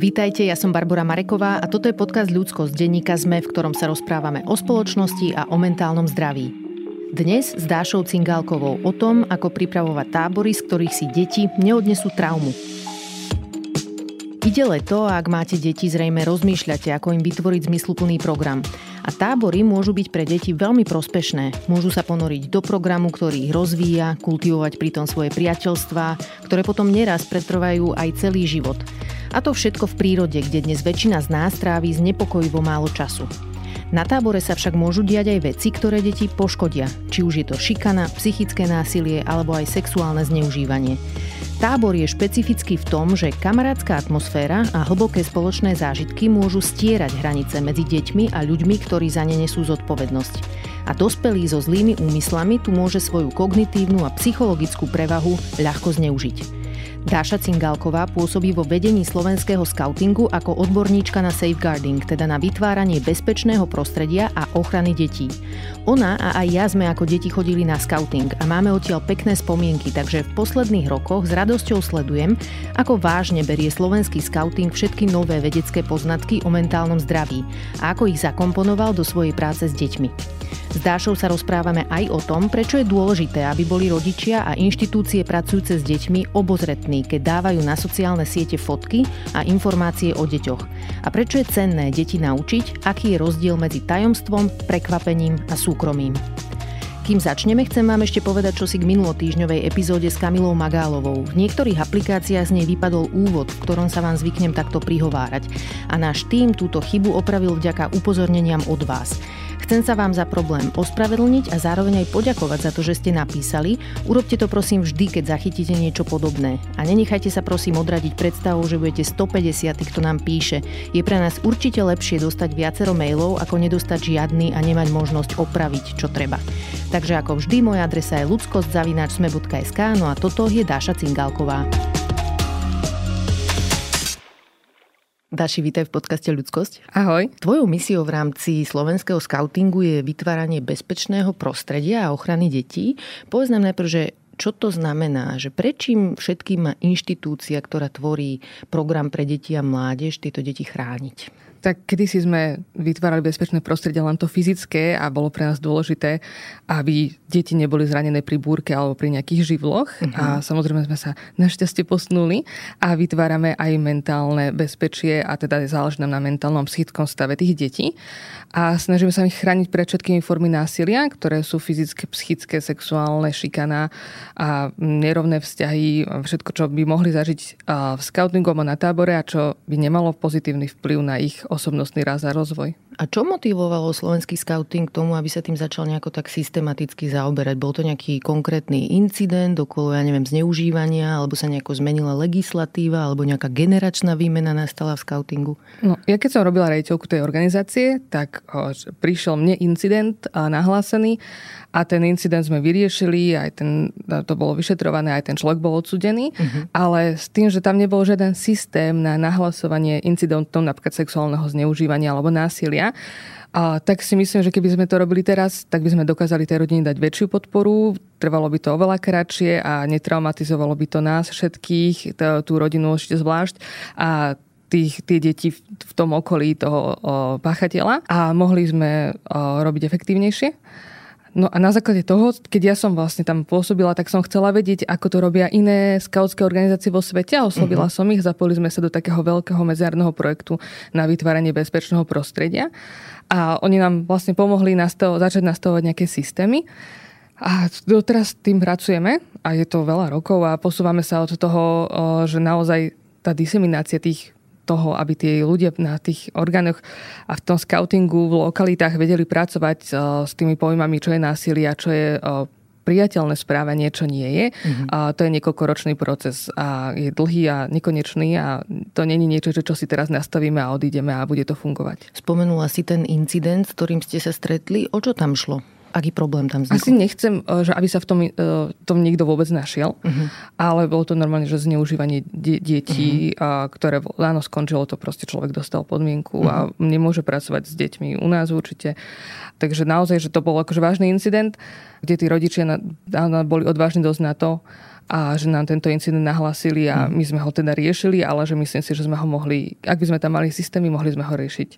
Vítajte, ja som Barbara Mareková a toto je podcast Ľudsko z denníka ZME, v ktorom sa rozprávame o spoločnosti a o mentálnom zdraví. Dnes s Dášou Cingálkovou o tom, ako pripravovať tábory, z ktorých si deti neodnesú traumu. Ide leto a ak máte deti, zrejme rozmýšľate, ako im vytvoriť zmysluplný program. A tábory môžu byť pre deti veľmi prospešné. Môžu sa ponoriť do programu, ktorý ich rozvíja, kultivovať pritom svoje priateľstvá, ktoré potom neraz pretrvajú aj celý život. A to všetko v prírode, kde dnes väčšina z nás tráví znepokojivo málo času. Na tábore sa však môžu diať aj veci, ktoré deti poškodia, či už je to šikana, psychické násilie alebo aj sexuálne zneužívanie. Tábor je špecifický v tom, že kamarátska atmosféra a hlboké spoločné zážitky môžu stierať hranice medzi deťmi a ľuďmi, ktorí za ne nesú zodpovednosť. A dospelý so zlými úmyslami tu môže svoju kognitívnu a psychologickú prevahu ľahko zneužiť. Dáša Cingálková pôsobí vo vedení slovenského skautingu ako odborníčka na safeguarding, teda na vytváranie bezpečného prostredia a ochrany detí. Ona a aj ja sme ako deti chodili na skauting a máme odtiaľ pekné spomienky, takže v posledných rokoch s radosťou sledujem, ako vážne berie slovenský skauting všetky nové vedecké poznatky o mentálnom zdraví a ako ich zakomponoval do svojej práce s deťmi. S Dášou sa rozprávame aj o tom, prečo je dôležité, aby boli rodičia a inštitúcie pracujúce s deťmi obozretní, keď dávajú na sociálne siete fotky a informácie o deťoch. A prečo je cenné deti naučiť, aký je rozdiel medzi tajomstvom, prekvapením a súkromím. Kým začneme, chcem vám ešte povedať, čo si k minulotýžňovej epizóde s Kamilou Magálovou. V niektorých aplikáciách z nej vypadol úvod, v ktorom sa vám zvyknem takto prihovárať. A náš tým túto chybu opravil vďaka upozorneniam od vás. Chcem sa vám za problém ospravedlniť a zároveň aj poďakovať za to, že ste napísali. Urobte to prosím vždy, keď zachytíte niečo podobné. A nenechajte sa prosím odradiť predstavou, že budete 150, kto nám píše. Je pre nás určite lepšie dostať viacero mailov, ako nedostať žiadny a nemať možnosť opraviť, čo treba. Takže ako vždy, moja adresa je ludskostzavináčsme.sk, no a toto je Dáša Cingálková. Daši, vítaj v podcaste Ľudskosť. Ahoj. Tvojou misiou v rámci slovenského skautingu je vytváranie bezpečného prostredia a ochrany detí. Povedz nám najprv, že čo to znamená, že prečím všetkým má inštitúcia, ktorá tvorí program pre deti a mládež, tieto deti chrániť? Tak kedysi sme vytvárali bezpečné prostredie len to fyzické a bolo pre nás dôležité, aby deti neboli zranené pri búrke alebo pri nejakých živloch. Uh-huh. A samozrejme sme sa našťastie posunuli a vytvárame aj mentálne bezpečie a teda záleží nám na mentálnom psychickom stave tých detí. A snažíme sa ich chrániť pred všetkými formy násilia, ktoré sú fyzické, psychické, sexuálne, šikana a nerovné vzťahy, všetko, čo by mohli zažiť v scoutingu alebo na tábore a čo by nemalo pozitívny vplyv na ich osobnostný raz a rozvoj. A čo motivovalo slovenský scouting k tomu, aby sa tým začal nejako tak systematicky zaoberať? Bol to nejaký konkrétny incident okolo, ja neviem, zneužívania, alebo sa nejako zmenila legislatíva, alebo nejaká generačná výmena nastala v scoutingu? No, ja keď som robila rejiteľku tej organizácie, tak prišiel mne incident nahlásený a ten incident sme vyriešili, aj ten, to bolo vyšetrované, aj ten človek bol odsudený, uh-huh. ale s tým, že tam nebol žiaden systém na nahlasovanie incidentov, napríklad sexuálneho zneužívania alebo násilia, a tak si myslím, že keby sme to robili teraz, tak by sme dokázali tej rodine dať väčšiu podporu, trvalo by to oveľa kratšie a netraumatizovalo by to nás všetkých, tú rodinu ešte zvlášť. A tých, tie deti v tom okolí toho o, páchateľa a mohli sme o, robiť efektívnejšie. No a na základe toho, keď ja som vlastne tam pôsobila, tak som chcela vedieť, ako to robia iné skautské organizácie vo svete a oslovila uh-huh. som ich, zapojili sme sa do takého veľkého medzinárodného projektu na vytváranie bezpečného prostredia a oni nám vlastne pomohli nastav- začať nastavovať nejaké systémy. A doteraz tým pracujeme a je to veľa rokov a posúvame sa od toho, že naozaj tá diseminácia tých toho, aby tie ľudia na tých orgánoch a v tom scoutingu v lokalitách vedeli pracovať eh, s tými pojmami, čo je násilie a čo je eh, priateľné správanie, čo nie je. Uh-huh. A to je niekoľkoročný proces a je dlhý a nekonečný a to není niečo, čo si teraz nastavíme a odídeme a bude to fungovať. Spomenula si ten incident, s ktorým ste sa stretli. O čo tam šlo? Aký problém tam vznikol? Asi nechcem, e, že aby sa v tom, e, tom niekto vôbec našiel, uh-huh. ale bolo to normálne, že zneužívanie de- detí, uh-huh. a, ktoré áno, skončilo to, proste človek dostal podmienku uh-huh. a nemôže pracovať s deťmi u nás určite. Takže naozaj, že to bol akože vážny incident, kde tí rodičia na, na, boli odvážni dosť na to, a že nám tento incident nahlásili a mhm. my sme ho teda riešili, ale že myslím si, že sme ho mohli, ak by sme tam mali systémy, mohli sme ho riešiť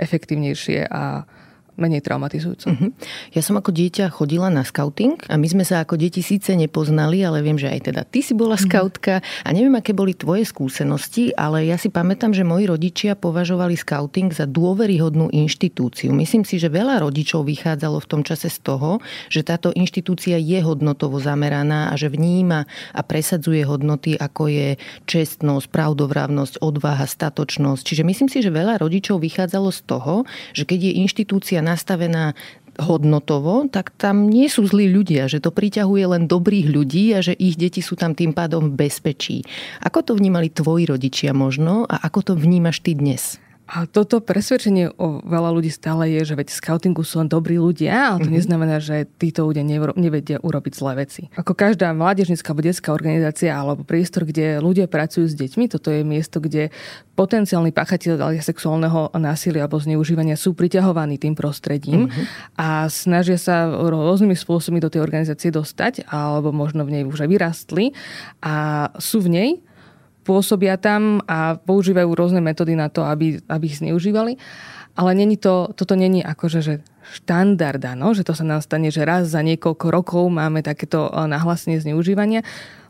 efektívnejšie a menej traumatizujúco. Uh-huh. Ja som ako dieťa chodila na scouting a my sme sa ako deti síce nepoznali, ale viem, že aj teda ty si bola uh-huh. scoutka a neviem, aké boli tvoje skúsenosti, ale ja si pamätám, že moji rodičia považovali scouting za dôveryhodnú inštitúciu. Myslím si, že veľa rodičov vychádzalo v tom čase z toho, že táto inštitúcia je hodnotovo zameraná a že vníma a presadzuje hodnoty, ako je čestnosť, pravdovravnosť, odvaha, statočnosť. Čiže myslím si, že veľa rodičov vychádzalo z toho, že keď je inštitúcia nastavená hodnotovo, tak tam nie sú zlí ľudia, že to priťahuje len dobrých ľudí a že ich deti sú tam tým pádom v bezpečí. Ako to vnímali tvoji rodičia možno a ako to vnímaš ty dnes? A toto presvedčenie o veľa ľudí stále je, že veď scoutingu sú len dobrí ľudia, ale to mm-hmm. neznamená, že títo ľudia nevedia urobiť zlé veci. Ako každá mládežnická alebo detská organizácia alebo priestor, kde ľudia pracujú s deťmi, toto je miesto, kde potenciálni páchatelia sexuálneho násilia alebo zneužívania sú priťahovaní tým prostredím mm-hmm. a snažia sa rôznymi spôsobmi do tej organizácie dostať alebo možno v nej už aj vyrastli a sú v nej pôsobia tam a používajú rôzne metódy na to, aby, aby ich zneužívali. Ale není to, toto není akože že štandard, no? že to sa nám stane, že raz za niekoľko rokov máme takéto eh, nahlásenie zneužívania.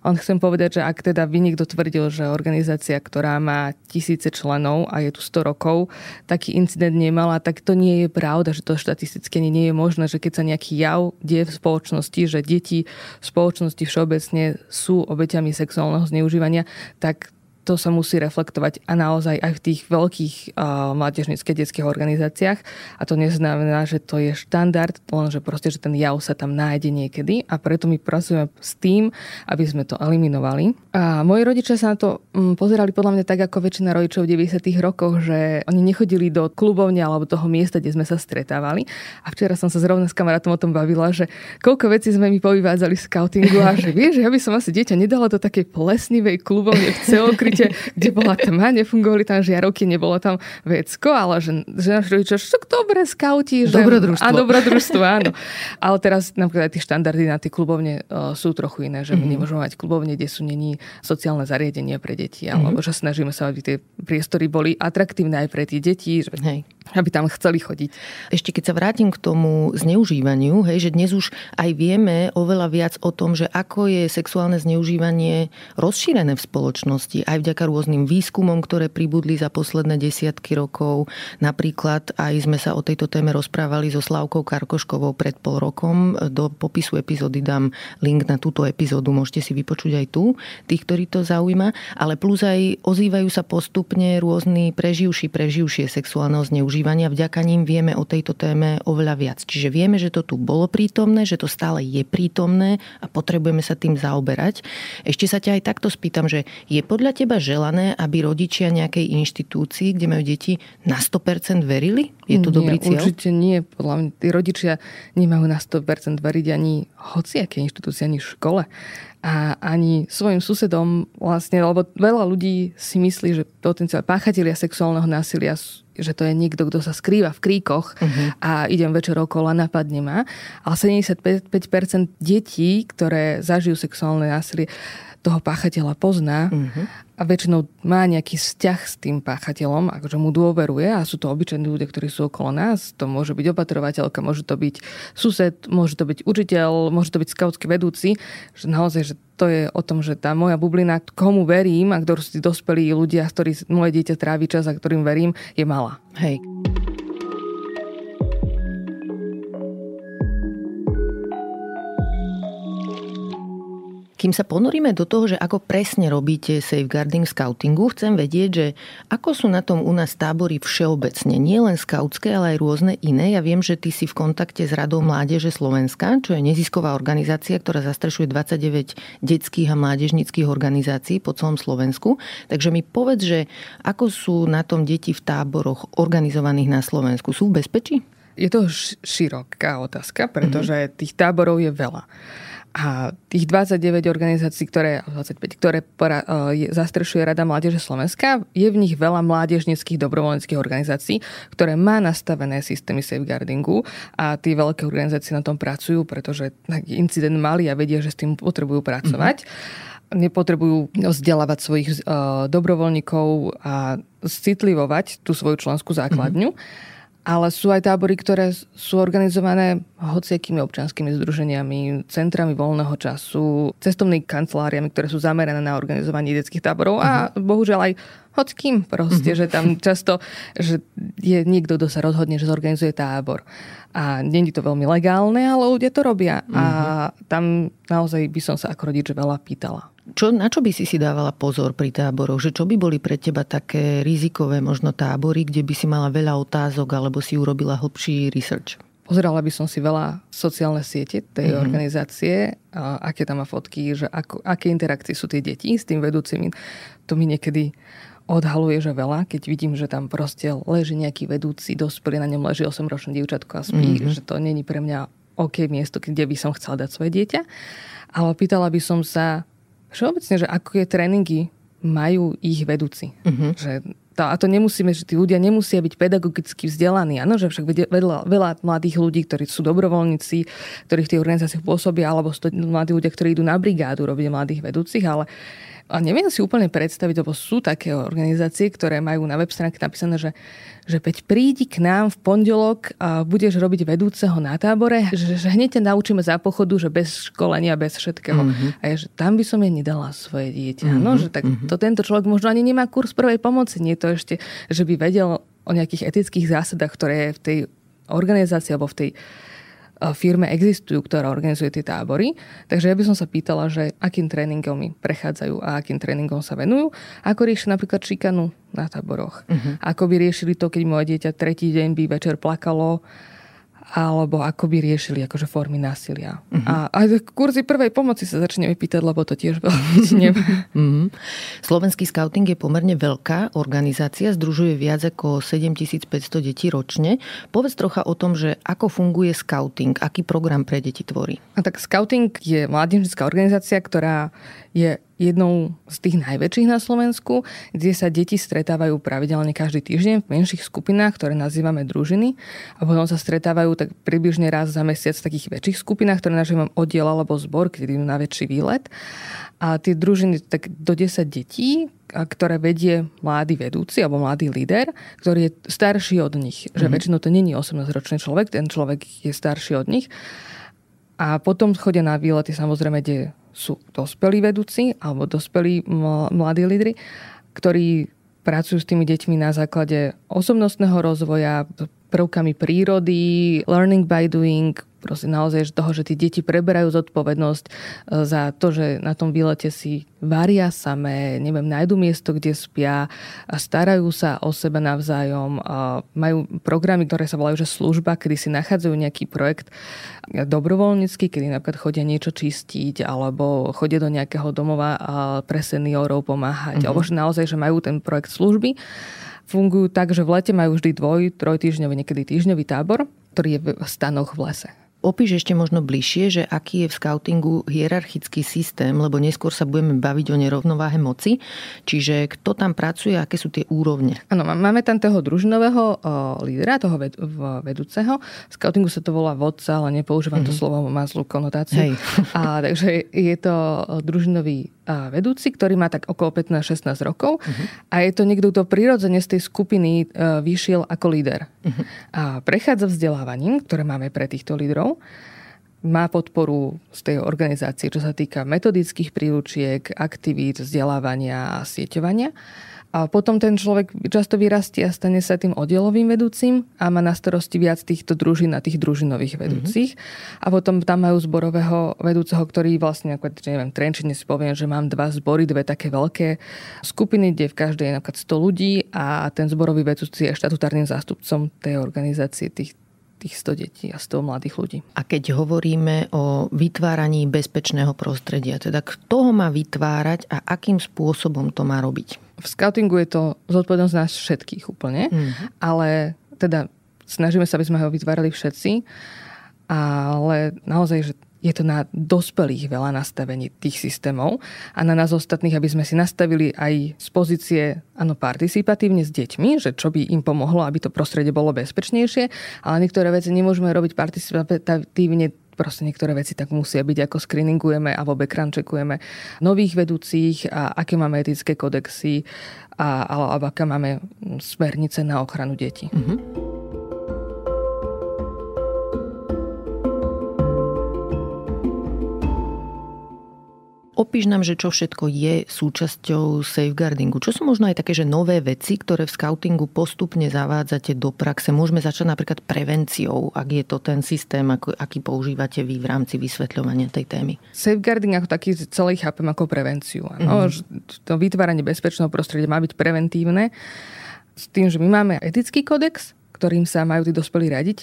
On chcem povedať, že ak teda by niekto tvrdil, že organizácia, ktorá má tisíce členov a je tu 100 rokov, taký incident nemala, tak to nie je pravda, že to štatisticky nie je možné, že keď sa nejaký jav deje v spoločnosti, že deti v spoločnosti všeobecne sú obeťami sexuálneho zneužívania, tak to sa musí reflektovať a naozaj aj v tých veľkých uh, mládežnických detských organizáciách. A to neznamená, že to je štandard, len že proste, že ten jav sa tam nájde niekedy a preto my pracujeme s tým, aby sme to eliminovali. A moji rodičia sa na to um, pozerali podľa mňa tak, ako väčšina rodičov v 90. rokoch, že oni nechodili do klubovne alebo toho miesta, kde sme sa stretávali. A včera som sa zrovna s kamarátom o tom bavila, že koľko vecí sme mi povyvádzali z scoutingu a že vieš, ja by som asi dieťa nedala do takej plesnivej klubovne v celokryte svete, kde bola tma, nefungovali tam žiarovky, nebolo tam vecko, ale že, že náš rodičia, že dobre skauti. Že, dobrodružstvo. A dobrodružstvo, áno. Ale teraz napríklad aj tie štandardy na tie klubovne uh, sú trochu iné, že my mm-hmm. nemôžeme mať klubovne, kde sú není sociálne zariadenie pre deti, mm-hmm. alebo že snažíme sa, aby tie priestory boli atraktívne aj pre tie deti. Že... Hej aby tam chceli chodiť. Ešte keď sa vrátim k tomu zneužívaniu, hej, že dnes už aj vieme oveľa viac o tom, že ako je sexuálne zneužívanie rozšírené v spoločnosti, aj vďaka rôznym výskumom, ktoré pribudli za posledné desiatky rokov. Napríklad aj sme sa o tejto téme rozprávali so Slavkou Karkoškovou pred pol rokom. Do popisu epizódy dám link na túto epizódu, môžete si vypočuť aj tu, tých, ktorí to zaujíma. Ale plus aj ozývajú sa postupne rôzni preživší, preživšie sexuálneho zneužívania vďaka ním vieme o tejto téme oveľa viac. Čiže vieme, že to tu bolo prítomné, že to stále je prítomné a potrebujeme sa tým zaoberať. Ešte sa ťa aj takto spýtam, že je podľa teba želané, aby rodičia nejakej inštitúcii, kde majú deti, na 100% verili? Je to nie, dobrý cieľ? Určite nie. Podľa mňa tí rodičia nemajú na 100% veriť ani hociaké inštitúcie, ani škole a ani svojim susedom vlastne, lebo veľa ľudí si myslí, že potenciál páchatelia sexuálneho násilia že to je niekto, kto sa skrýva v kríkoch uh-huh. a idem večer okolo a napadne ma. Ale 75% detí, ktoré zažijú sexuálne násilie, toho páchateľa pozná uh-huh. a väčšinou má nejaký vzťah s tým páchateľom, akože mu dôveruje a sú to obyčajní ľudia, ktorí sú okolo nás. To môže byť opatrovateľka, môže to byť sused, môže to byť učiteľ, môže to byť skautský vedúci. Že naozaj, že to je o tom, že tá moja bublina, komu verím a ktorú sú dospelí ľudia, ktorí moje dieťa trávi čas a ktorým verím, je malá. Hej. Kým sa ponoríme do toho, že ako presne robíte safeguarding scoutingu, chcem vedieť, že ako sú na tom u nás tábory všeobecne. Nie len skautské, ale aj rôzne iné. Ja viem, že ty si v kontakte s Radou Mládeže Slovenska, čo je nezisková organizácia, ktorá zastrešuje 29 detských a mládežnických organizácií po celom Slovensku. Takže mi povedz, že ako sú na tom deti v táboroch organizovaných na Slovensku? Sú v bezpečí? Je to široká otázka, pretože mm-hmm. tých táborov je veľa. A tých 29 organizácií, ktoré, 25, ktoré pora, uh, zastrešuje Rada Mládeže Slovenska, je v nich veľa mládežnických dobrovoľníckých organizácií, ktoré má nastavené systémy safeguardingu a tie veľké organizácie na tom pracujú, pretože incident mali a vedia, že s tým potrebujú pracovať. Mm-hmm. nepotrebujú vzdelávať svojich uh, dobrovoľníkov a citlivovať tú svoju členskú základňu. Mm-hmm ale sú aj tábory, ktoré sú organizované hociakými občanskými združeniami, centrami voľného času, cestovnými kanceláriami, ktoré sú zamerané na organizovanie detských táborov uh-huh. a mhm. bohužiaľ aj hockým proste, uh-huh. že tam často že je niekto, kto sa rozhodne, že zorganizuje tábor. A nie je to veľmi legálne, ale ľudia to robia. Uh-huh. A tam naozaj by som sa ako rodič veľa pýtala. Čo, na čo by si si dávala pozor pri táboroch? Že čo by boli pre teba také rizikové možno tábory, kde by si mala veľa otázok alebo si urobila hlbší research? Pozerala by som si veľa sociálne siete tej mm-hmm. organizácie, a aké tam má fotky, že ako, aké interakcie sú tie deti s tým vedúcimi. To mi niekedy odhaluje, že veľa, keď vidím, že tam proste leží nejaký vedúci, dospelý, na ňom leží 8-ročné dievčatko a spí, mm-hmm. že to není pre mňa OK miesto, kde by som chcela dať svoje dieťa. Ale pýtala by som sa, všeobecne, že je tréningy majú ich vedúci. Uh-huh. Že to, a to nemusíme, že tí ľudia nemusia byť pedagogicky vzdelaní. Áno, že však veľa, veľa mladých ľudí, ktorí sú dobrovoľníci, ktorí v tých organizáciách pôsobia, alebo sú to mladí ľudia, ktorí idú na brigádu robiť mladých vedúcich, ale a neviem si úplne predstaviť, lebo sú také organizácie, ktoré majú na web stránke napísané, že, že Peť prídi k nám v pondelok a budeš robiť vedúceho na tábore, že, že hneď ťa naučíme za pochodu, že bez školenia, bez všetkého. Mm-hmm. A ja, že tam by som jej nedala svoje dieťa. Mm-hmm. No, že tak mm-hmm. to tento človek možno ani nemá kurz prvej pomoci. Nie to ešte, že by vedel o nejakých etických zásadách, ktoré v tej organizácii alebo v tej firme existujú, ktorá organizuje tie tábory. Takže ja by som sa pýtala, že akým tréningom prechádzajú a akým tréningom sa venujú. Ako riešia napríklad šikanu na táboroch. Uh-huh. Ako by riešili to, keď moje dieťa tretí deň by večer plakalo alebo ako by riešili akože formy násilia. Uh-huh. A, a kurzy prvej pomoci sa začneme pýtať, lebo to tiež veľmi uh-huh. Slovenský scouting je pomerne veľká organizácia, združuje viac ako 7500 detí ročne. Povedz trocha o tom, že ako funguje scouting, aký program pre deti tvorí. A tak scouting je mládežnická organizácia, ktorá je jednou z tých najväčších na Slovensku, kde sa deti stretávajú pravidelne každý týždeň v menších skupinách, ktoré nazývame družiny a potom sa stretávajú tak približne raz za mesiac v takých väčších skupinách, ktoré nazývam oddiel alebo zbor, keď idú na väčší výlet. A tie družiny tak do 10 detí, ktoré vedie mladý vedúci alebo mladý líder, ktorý je starší od nich. Mm-hmm. Že mhm. väčšinou to není 18-ročný človek, ten človek je starší od nich. A potom chodia na výlety samozrejme, kde sú dospelí vedúci alebo dospelí mladí lídry, ktorí pracujú s tými deťmi na základe osobnostného rozvoja, prvkami prírody, learning by doing, proste naozaj toho, že tí deti preberajú zodpovednosť e, za to, že na tom výlete si varia samé, neviem, nájdu miesto, kde spia, a starajú sa o seba navzájom, a majú programy, ktoré sa volajú, že služba, kedy si nachádzajú nejaký projekt dobrovoľnícky, kedy napríklad chodia niečo čistiť, alebo chodia do nejakého domova pre seniorov pomáhať, mm-hmm. alebo že naozaj, že majú ten projekt služby fungujú tak, že v lete majú vždy dvoj, trojtýždňový, niekedy týždňový tábor, ktorý je v stanoch v lese. Opíš ešte možno bližšie, že aký je v scoutingu hierarchický systém, lebo neskôr sa budeme baviť o nerovnováhe moci. Čiže kto tam pracuje, aké sú tie úrovne? Áno, máme tam toho družinového lídra, toho ved, vedúceho. V scoutingu sa to volá vodca, ale nepoužívam mm-hmm. to mhm. slovo, má zlú konotáciu. Hej. A, takže je to družinový vedúci, ktorý má tak okolo 15-16 rokov uh-huh. a je to niekto, kto prirodzene z tej skupiny uh, vyšiel ako líder. Uh-huh. A prechádza vzdelávaním, ktoré máme pre týchto lídrov, má podporu z tej organizácie, čo sa týka metodických príručiek, aktivít, vzdelávania a sieťovania. A potom ten človek často vyrastie a stane sa tým oddielovým vedúcim a má na starosti viac týchto družín a tých družinových mhm. vedúcich. Mm-hmm. A potom tam majú zborového vedúceho, ktorý vlastne, ako neviem, Trenčine si poviem, že mám dva zbory, dve také veľké skupiny, kde v každej je napríklad 100 ľudí a ten zborový vedúci je štatutárnym zástupcom tej organizácie tých tých 100 detí a 100 mladých ľudí. A keď hovoríme o vytváraní bezpečného prostredia, teda kto ho má vytvárať a akým spôsobom to má robiť? V scoutingu je to zodpovednosť nás všetkých úplne, mm-hmm. ale teda snažíme sa, aby sme ho vytvárali všetci, ale naozaj, že je to na dospelých veľa nastavení tých systémov a na nás ostatných, aby sme si nastavili aj z pozície, áno, participatívne s deťmi, že čo by im pomohlo, aby to prostredie bolo bezpečnejšie, ale niektoré veci nemôžeme robiť participatívne proste niektoré veci tak musia byť, ako screeningujeme a vo background checkujeme nových vedúcich a aké máme etické kodexy a, alebo aké máme smernice na ochranu detí. Mm-hmm. Opíš nám, že čo všetko je súčasťou safeguardingu. Čo sú možno aj také, že nové veci, ktoré v scoutingu postupne zavádzate do praxe? Môžeme začať napríklad prevenciou, ak je to ten systém, aký používate vy v rámci vysvetľovania tej témy. Safeguarding ako taký celý chápem ako prevenciu. Ano? Mm-hmm. To vytváranie bezpečného prostredia má byť preventívne s tým, že my máme etický kodex, ktorým sa majú tí dospelí radiť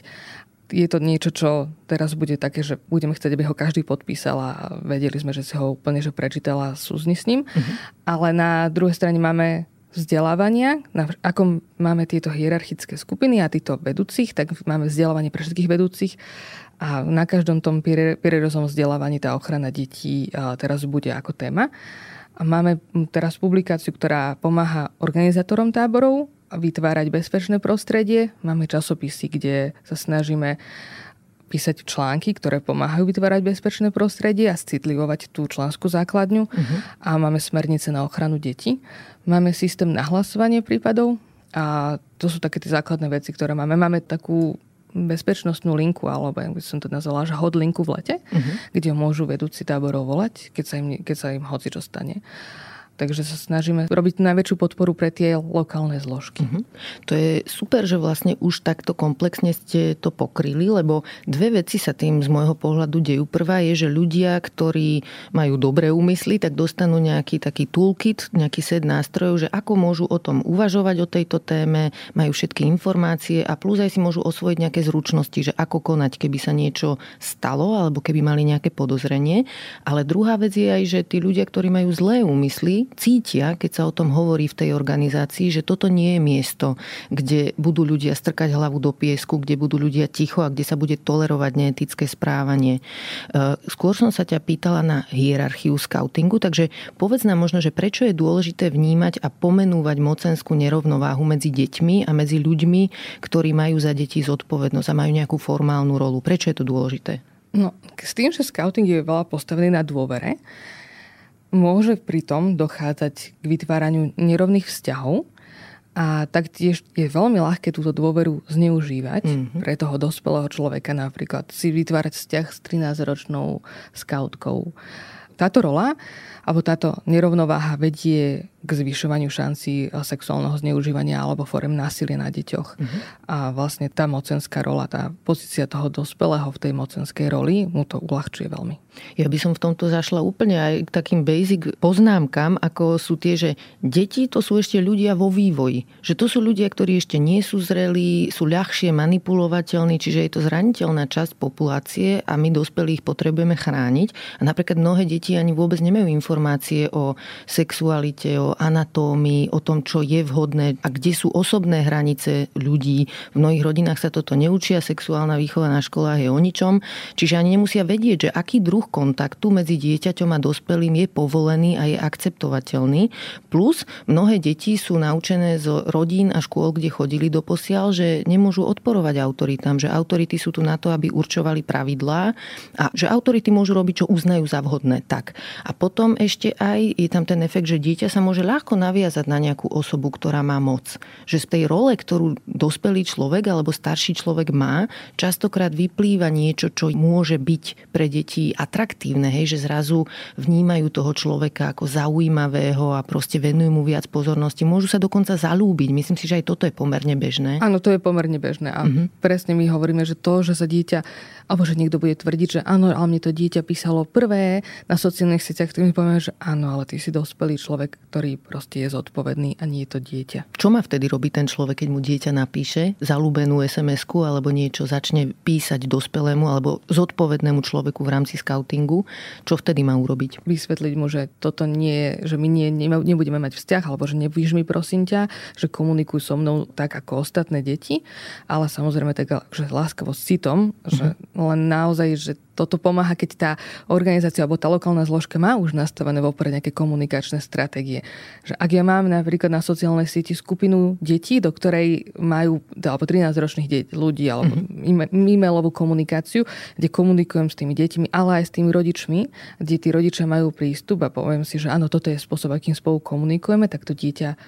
je to niečo, čo teraz bude také, že budeme chcieť, aby ho každý podpísal a vedeli sme, že si ho úplne že prečítal a súzni s ním. Uh-huh. Ale na druhej strane máme vzdelávania, ako máme tieto hierarchické skupiny a týchto vedúcich, tak máme vzdelávanie pre všetkých vedúcich a na každom tom prierezom vzdelávaní tá ochrana detí teraz bude ako téma. A máme teraz publikáciu, ktorá pomáha organizátorom táborov vytvárať bezpečné prostredie. Máme časopisy, kde sa snažíme písať články, ktoré pomáhajú vytvárať bezpečné prostredie a citlivovať tú členskú základňu. Uh-huh. A máme smernice na ochranu detí. Máme systém nahlasovania prípadov a to sú také tie základné veci, ktoré máme. Máme takú bezpečnostnú linku, alebo jak by som to nazvala, že linku v lete, uh-huh. kde môžu vedúci táborov volať, keď sa im, keď sa im hoci čo stane. Takže sa snažíme robiť najväčšiu podporu pre tie lokálne zložky. Uh-huh. To je super, že vlastne už takto komplexne ste to pokryli, lebo dve veci sa tým z môjho pohľadu dejú. Prvá je, že ľudia, ktorí majú dobré úmysly, tak dostanú nejaký taký toolkit, nejaký set nástrojov, že ako môžu o tom uvažovať o tejto téme, majú všetky informácie a plus aj si môžu osvojiť nejaké zručnosti, že ako konať, keby sa niečo stalo alebo keby mali nejaké podozrenie. Ale druhá vec je aj, že tí ľudia, ktorí majú zlé úmysly, cítia, keď sa o tom hovorí v tej organizácii, že toto nie je miesto, kde budú ľudia strkať hlavu do piesku, kde budú ľudia ticho a kde sa bude tolerovať neetické správanie. E, skôr som sa ťa pýtala na hierarchiu scoutingu, takže povedz nám možno, že prečo je dôležité vnímať a pomenúvať mocenskú nerovnováhu medzi deťmi a medzi ľuďmi, ktorí majú za deti zodpovednosť a majú nejakú formálnu rolu. Prečo je to dôležité? No, s tým, že scouting je veľa postavený na dôvere, môže pritom dochádzať k vytváraniu nerovných vzťahov a taktiež je veľmi ľahké túto dôveru zneužívať mm-hmm. pre toho dospelého človeka napríklad si vytvárať vzťah s 13-ročnou skautkou. Táto rola alebo táto nerovnováha vedie k zvyšovaniu šancí sexuálneho zneužívania alebo forem násilia na deťoch. Uh-huh. A vlastne tá mocenská rola, tá pozícia toho dospelého v tej mocenskej roli mu to uľahčuje veľmi. Ja by som v tomto zašla úplne aj k takým basic poznámkam, ako sú tie, že deti to sú ešte ľudia vo vývoji. Že to sú ľudia, ktorí ešte nie sú zrelí, sú ľahšie manipulovateľní, čiže je to zraniteľná časť populácie a my dospelých potrebujeme chrániť. A napríklad mnohé deti ani vôbec nemajú informácie o sexualite, o anatómii, o tom, čo je vhodné a kde sú osobné hranice ľudí. V mnohých rodinách sa toto neučia, sexuálna výchova na školách je o ničom, čiže ani nemusia vedieť, že aký druh kontaktu medzi dieťaťom a dospelým je povolený a je akceptovateľný. Plus mnohé deti sú naučené z rodín a škôl, kde chodili do posiaľ, že nemôžu odporovať autoritám, že autority sú tu na to, aby určovali pravidlá a že autority môžu robiť, čo uznajú za vhodné. Tak. A potom ešte aj je tam ten efekt, že dieťa sa môže ľahko naviazať na nejakú osobu, ktorá má moc. Že z tej role, ktorú dospelý človek alebo starší človek má, častokrát vyplýva niečo, čo môže byť pre deti atraktívne, hej, že zrazu vnímajú toho človeka ako zaujímavého a proste venujú mu viac pozornosti. Môžu sa dokonca zalúbiť. Myslím si, že aj toto je pomerne bežné. Áno, to je pomerne bežné. A mm-hmm. presne my hovoríme, že to, že sa dieťa, alebo že niekto bude tvrdiť, že áno, ale mne to dieťa písalo prvé na sociálnych sieťach, tak my povieme, že áno, ale ty si dospelý človek, ktorý proste je zodpovedný a nie je to dieťa. Čo má vtedy robiť ten človek, keď mu dieťa napíše zalúbenú sms alebo niečo začne písať dospelému alebo zodpovednému človeku v rámci scoutingu? Čo vtedy má urobiť? Vysvetliť mu, že toto nie, že my nie, nebudeme mať vzťah alebo že nebudeš mi prosím ťa, že komunikuj so mnou tak ako ostatné deti, ale samozrejme tak, že láskavosť citom, uh-huh. že mhm. len naozaj, že toto pomáha, keď tá organizácia alebo tá lokálna zložka má už nastavené vopred nejaké komunikačné stratégie. Že ak ja mám napríklad na sociálnej sieti skupinu detí, do ktorej majú, alebo 13-ročných de- ľudí, alebo mm-hmm. e-mailovú komunikáciu, kde komunikujem s tými deťmi, ale aj s tými rodičmi, kde tí rodičia majú prístup a poviem si, že áno, toto je spôsob, akým spolu komunikujeme, tak to dieťa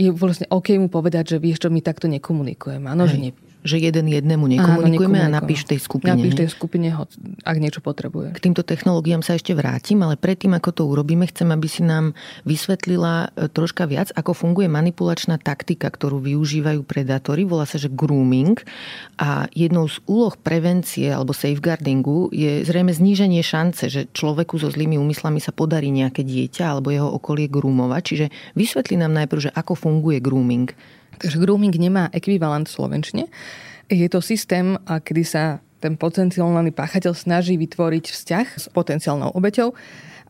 je vlastne OK mu povedať, že vieš čo, my takto nekomunikujeme. Áno, že nepíš že jeden jednému nekomunikujeme Áno, a napíš tej skupine. Napíš tej skupine, ak niečo potrebuje. K týmto technológiám sa ešte vrátim, ale predtým, ako to urobíme, chcem, aby si nám vysvetlila e, troška viac, ako funguje manipulačná taktika, ktorú využívajú predátori. Volá sa, že grooming. A jednou z úloh prevencie alebo safeguardingu je zrejme zníženie šance, že človeku so zlými úmyslami sa podarí nejaké dieťa alebo jeho okolie groomovať. Čiže vysvetli nám najprv, že ako funguje grooming. Takže grooming nemá ekvivalent v Slovenčine. Je to systém, kedy sa ten potenciálny páchateľ snaží vytvoriť vzťah s potenciálnou obeťou,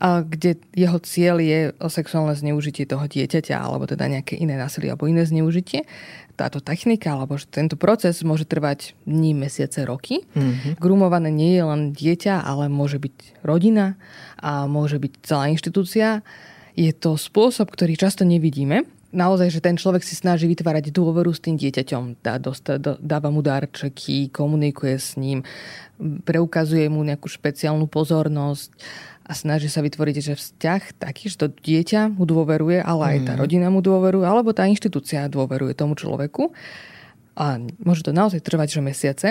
kde jeho cieľ je sexuálne zneužitie toho dieťaťa alebo teda nejaké iné násilie alebo iné zneužitie. Táto technika alebo tento proces môže trvať dní, mesiace, roky. Mm-hmm. Grumované nie je len dieťa, ale môže byť rodina a môže byť celá inštitúcia. Je to spôsob, ktorý často nevidíme, naozaj, že ten človek si snaží vytvárať dôveru s tým dieťaťom, dá, dosta, dáva mu darčeky, komunikuje s ním, preukazuje mu nejakú špeciálnu pozornosť a snaží sa vytvoriť že vzťah taký, že to dieťa mu dôveruje, ale aj tá mhm. rodina mu dôveruje, alebo tá inštitúcia dôveruje tomu človeku. A môže to naozaj trvať, že mesiace.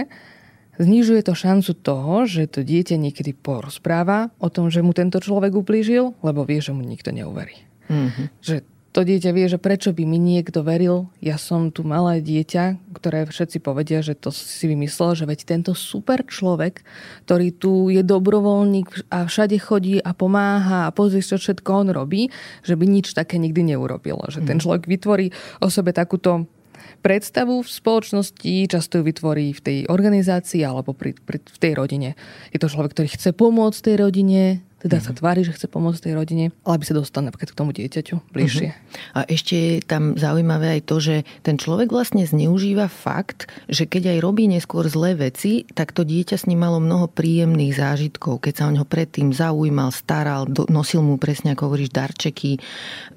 Znižuje to šancu toho, že to dieťa niekedy porozpráva o tom, že mu tento človek ublížil, lebo vie, že mu nikto neuverí. Mm-hmm. Že to dieťa vie, že prečo by mi niekto veril. Ja som tu malé dieťa, ktoré všetci povedia, že to si vymyslel, že veď tento super človek, ktorý tu je dobrovoľník a všade chodí a pomáha a pozri, čo všetko on robí, že by nič také nikdy neurobil. Že ten mhm. človek vytvorí o sebe takúto predstavu v spoločnosti, často ju vytvorí v tej organizácii alebo pri, pri, v tej rodine. Je to človek, ktorý chce pomôcť tej rodine, teda uh-huh. sa tvári, že chce pomôcť tej rodine, ale aby sa dostal napríklad k tomu dieťaťu bližšie. Uh-huh. A ešte je tam zaujímavé aj to, že ten človek vlastne zneužíva fakt, že keď aj robí neskôr zlé veci, tak to dieťa s ním malo mnoho príjemných zážitkov, keď sa o neho predtým zaujímal, staral, nosil mu presne, ako hovoríš, darčeky,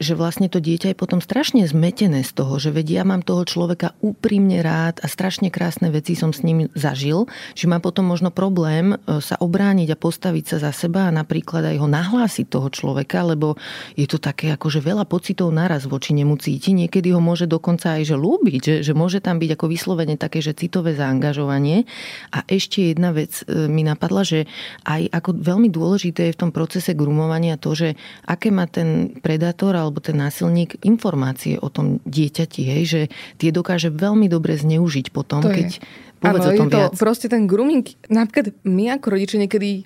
že vlastne to dieťa je potom strašne zmetené z toho, že vedia, ja mám toho človeka úprimne rád a strašne krásne veci som s ním zažil, že má potom možno problém e, sa obrániť a postaviť sa za seba a napríklad napríklad aj ho nahlásiť toho človeka, lebo je to také akože veľa pocitov naraz voči nemu cíti. Niekedy ho môže dokonca aj že ľúbiť, že, že môže tam byť ako vyslovene také, že citové zaangažovanie. A ešte jedna vec e, mi napadla, že aj ako veľmi dôležité je v tom procese grumovania to, že aké má ten predátor alebo ten násilník informácie o tom dieťati, hej, že tie dokáže veľmi dobre zneužiť potom, to keď Povedz Áno, o tom je to viac. proste ten grooming. Napríklad my ako rodičia niekedy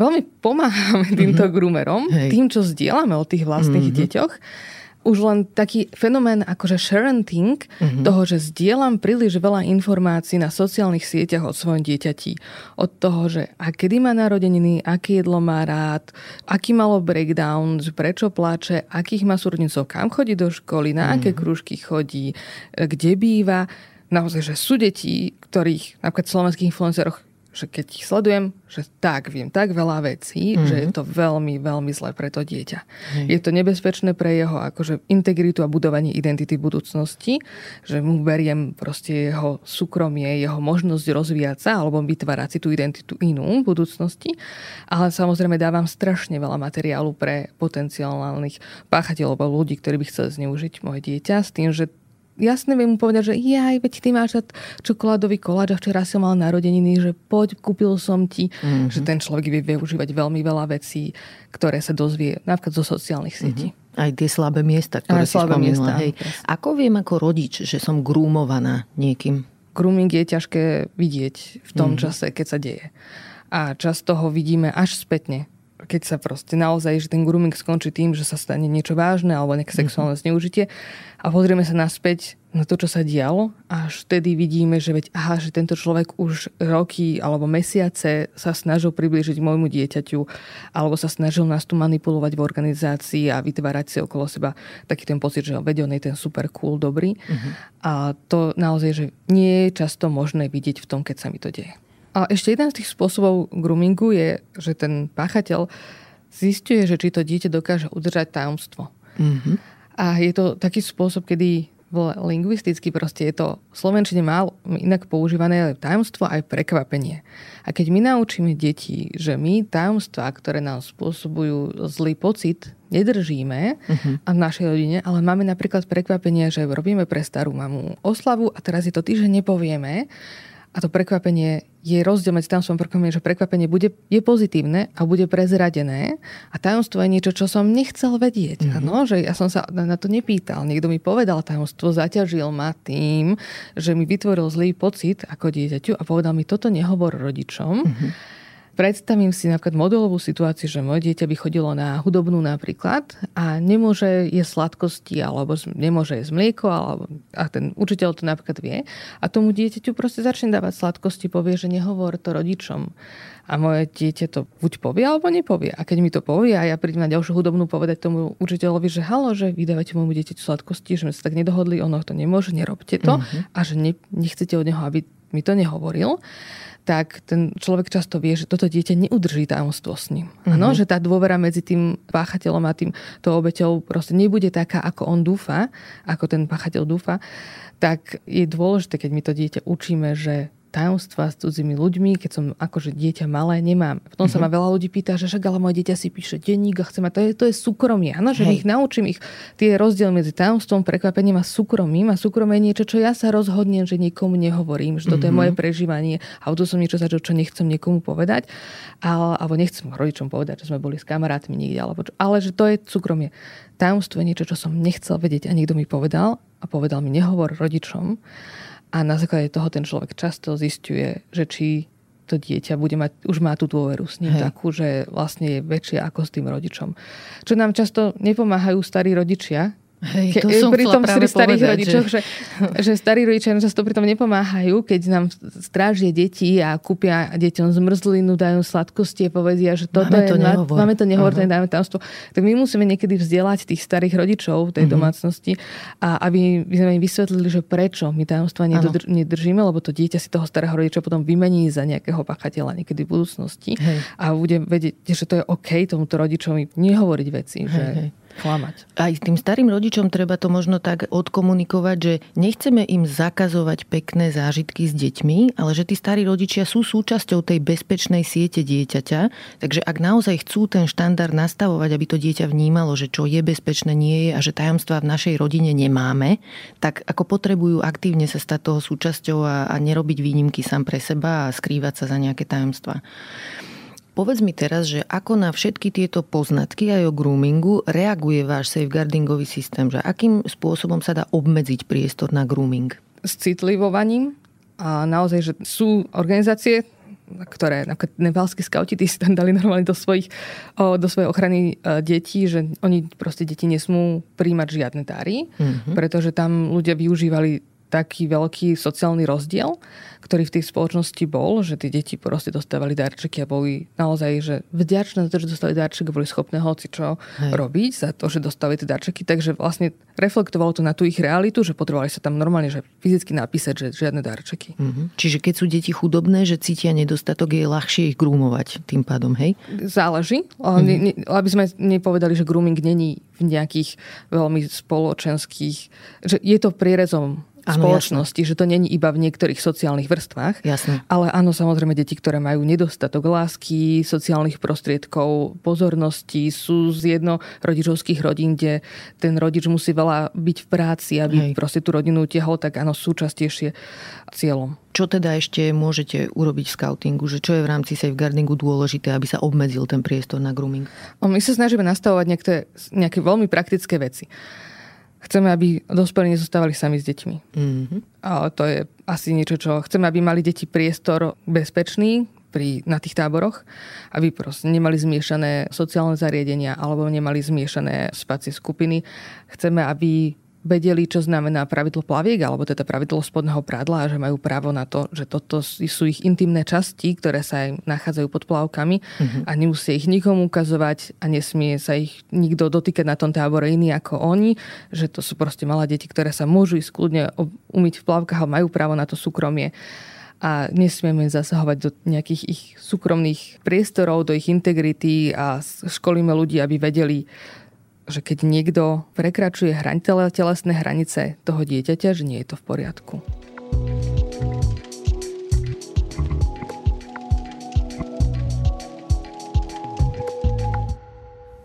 veľmi pomáhame týmto mm-hmm. groomerom, Hej. tým, čo zdieľame o tých vlastných mm-hmm. deťoch. Už len taký fenomén akože sharenting, mm-hmm. toho, že zdieľam príliš veľa informácií na sociálnych sieťach o svojom dieťati. Od toho, že a kedy má narodeniny, aké jedlo má rád, aký malo breakdown, prečo pláče, akých má súrodnicov, kam chodí do školy, na mm-hmm. aké krúžky chodí, kde býva. Naozaj, že sú deti, ktorých napríklad v slovenských influenceroch že keď ich sledujem, že tak viem tak veľa vecí, mm-hmm. že je to veľmi, veľmi zlé pre to dieťa. Mm-hmm. Je to nebezpečné pre jeho akože integritu a budovanie identity v budúcnosti, že mu beriem proste jeho súkromie, jeho možnosť rozvíjať sa alebo vytvárať si tú identitu inú v budúcnosti. Ale samozrejme dávam strašne veľa materiálu pre potenciálnych páchateľov alebo ľudí, ktorí by chceli zneužiť moje dieťa s tým, že jasne viem mu povedať, že jaj, veď ty máš čokoládový koláč a včera som mal narodeniny, že poď, kúpil som ti. Mm-hmm. Že ten človek vie využívať veľmi veľa vecí, ktoré sa dozvie napríklad zo sociálnych sietí. Mm-hmm. Aj tie slabé miesta, ktoré Aj, si slabé spomínala. Miesta, Hej. Ako viem ako rodič, že som grúmovaná niekým? Grooming je ťažké vidieť v tom mm-hmm. čase, keď sa deje. A často ho vidíme až spätne keď sa proste naozaj, že ten grooming skončí tým, že sa stane niečo vážne alebo nejaké mhm. sexuálne zneužitie a pozrieme sa naspäť na to, čo sa dialo a až vtedy vidíme, že veď aha, že tento človek už roky alebo mesiace sa snažil priblížiť môjmu dieťaťu alebo sa snažil nás tu manipulovať v organizácii a vytvárať si okolo seba taký ten pocit, že veď on je ten super cool, dobrý. Mm-hmm. A to naozaj, že nie je často možné vidieť v tom, keď sa mi to deje. A ešte jeden z tých spôsobov groomingu je, že ten páchateľ zistuje, že či to dieťa dokáže udržať tajomstvo. Mm-hmm. A je to taký spôsob, kedy lingvisticky proste je to v Slovenčine málo inak používané tajomstvo aj prekvapenie. A keď my naučíme deti, že my tajomstvá, ktoré nám spôsobujú zlý pocit, nedržíme uh-huh. a v našej rodine, ale máme napríklad prekvapenie, že robíme pre starú mamu oslavu a teraz je to týždeň nepovieme, a to prekvapenie je rozdiel medzi tajomstvom a prekvapením, že prekvapenie bude, je pozitívne a bude prezradené a tajomstvo je niečo, čo som nechcel vedieť. Mm-hmm. Ano, že ja som sa na to nepýtal. Niekto mi povedal tajomstvo, zaťažil ma tým, že mi vytvoril zlý pocit ako dieťaťu a povedal mi, toto nehovor rodičom. Mm-hmm Predstavím si napríklad modelovú situáciu, že moje dieťa by chodilo na hudobnú napríklad a nemôže jesť sladkosti alebo nemôže jesť mlieko alebo, a ten učiteľ to napríklad vie a tomu dieťaťu proste začne dávať sladkosti, povie, že nehovor to rodičom. A moje dieťa to buď povie alebo nepovie. A keď mi to povie a ja prídem na ďalšiu hudobnú povedať tomu učiteľovi, že halo, že vydávate môjmu dieťaťu sladkosti, že sme sa tak nedohodli, ono to nemôže, nerobte to mm-hmm. a že ne, nechcete od neho, aby mi to nehovoril tak ten človek často vie, že toto dieťa neudrží tajomstvo s ním. Mm-hmm. Ano, že tá dôvera medzi tým páchateľom a tým tou obeťou proste nebude taká, ako on dúfa, ako ten páchateľ dúfa, tak je dôležité, keď my to dieťa učíme, že tajomstva s cudzími ľuďmi, keď som akože dieťa malé, nemám. Potom mm-hmm. sa mhm. ma veľa ľudí pýta, že však ale moje dieťa si píše denník a chce mať, to je, to je súkromie. Áno, že ich naučím ich tie rozdiel medzi tajomstvom, prekvapením a súkromím. A súkromie je niečo, čo ja sa rozhodnem, že nikomu nehovorím, že toto mm-hmm. je moje mhm. prežívanie a to som niečo zažil, čo nechcem niekomu povedať. Ale, alebo nechcem rodičom povedať, že sme boli s kamarátmi niekde, alebo čo. ale že to je súkromie. Tajomstvo je niečo, čo som nechcel vedieť a niekto mi povedal a povedal mi, nehovor rodičom. A na základe toho ten človek často zistuje, že či to dieťa bude mať, už má tú dôveru s ním Hej. takú, že vlastne je väčšia ako s tým rodičom. Čo nám často nepomáhajú starí rodičia, Hej, to Ke, som pri tom pri starých povedať, rodičoch, že... Že, že starí rodičia často pri tom nepomáhajú, keď nám strážia deti a kúpia deťom zmrzlinu, dajú sladkosti a povedia, že toto máme je, to nehovor. máme to nehovor, uh-huh. dáme tamstvo. Tak my musíme niekedy vzdelať tých starých rodičov tej uh-huh. domácnosti a aby by sme im vysvetlili, že prečo my tajomstva nedodr- nedržíme, lebo to dieťa si toho starého rodiča potom vymení za nejakého pachateľa niekedy v budúcnosti hej. a bude vedieť, že to je OK tomuto rodičovi nehovoriť veci. Hej, že... hej klamať. Aj tým starým rodičom treba to možno tak odkomunikovať, že nechceme im zakazovať pekné zážitky s deťmi, ale že tí starí rodičia sú súčasťou tej bezpečnej siete dieťaťa. Takže ak naozaj chcú ten štandard nastavovať, aby to dieťa vnímalo, že čo je bezpečné, nie je a že tajomstvá v našej rodine nemáme, tak ako potrebujú aktívne sa stať toho súčasťou a, a nerobiť výnimky sám pre seba a skrývať sa za nejaké tajomstvá. Povedz mi teraz, že ako na všetky tieto poznatky aj o groomingu reaguje váš safeguardingový systém, že akým spôsobom sa dá obmedziť priestor na grooming? S citlivovaním a naozaj, že sú organizácie, ktoré napríklad nepálsky skauti, tí si tam dali normálne do, svojich, do svojej ochrany e, detí, že oni proste deti nesmú príjmať žiadne dary, mm-hmm. pretože tam ľudia využívali taký veľký sociálny rozdiel, ktorý v tej spoločnosti bol, že tie deti proste dostávali darčeky a boli naozaj že vďačné za to, že dostali darček a boli schopné hoci čo Hej. robiť za to, že dostali tie darčeky. Takže vlastne reflektovalo to na tú ich realitu, že potrebovali sa tam normálne že fyzicky napísať, že žiadne darčeky. Mm-hmm. Čiže keď sú deti chudobné, že cítia nedostatok, je ľahšie ich grúmovať tým pádom, hej? Záleží. Mm-hmm. Ne, ne, aby sme nepovedali, že grooming není v nejakých veľmi spoločenských, že je to prierezom Áno, spoločnosti, jasne. že to není iba v niektorých sociálnych vrstvách. Jasne. Ale áno, samozrejme deti, ktoré majú nedostatok lásky, sociálnych prostriedkov, pozornosti, sú z jednorodičovských rodín, kde ten rodič musí veľa byť v práci, aby Hej. proste tú rodinu utiahol, tak áno, sú častejšie cieľom. Čo teda ešte môžete urobiť v scoutingu? Že čo je v rámci safeguardingu dôležité, aby sa obmedzil ten priestor na grooming? My sa snažíme nastavovať nejaké, nejaké veľmi praktické veci. Chceme, aby dospelí nezostávali sami s deťmi. Mm-hmm. A to je asi niečo, čo chceme, aby mali deti priestor bezpečný, pri, na tých táboroch, aby proste nemali zmiešané sociálne zariadenia alebo nemali zmiešané spacie skupiny. Chceme, aby vedeli, čo znamená pravidlo plaviek, alebo teda pravidlo spodného prádla a že majú právo na to, že toto sú ich intimné časti, ktoré sa aj nachádzajú pod plavkami uh-huh. a nemusia ich nikomu ukazovať a nesmie sa ich nikto dotýkať na tom tábore iný ako oni, že to sú proste malé deti, ktoré sa môžu ísť kľudne umyť v plavkách a majú právo na to súkromie a nesmieme zasahovať do nejakých ich súkromných priestorov, do ich integrity a školíme ľudí, aby vedeli, že keď niekto prekračuje hraň, telesné hranice toho dieťaťa, že nie je to v poriadku.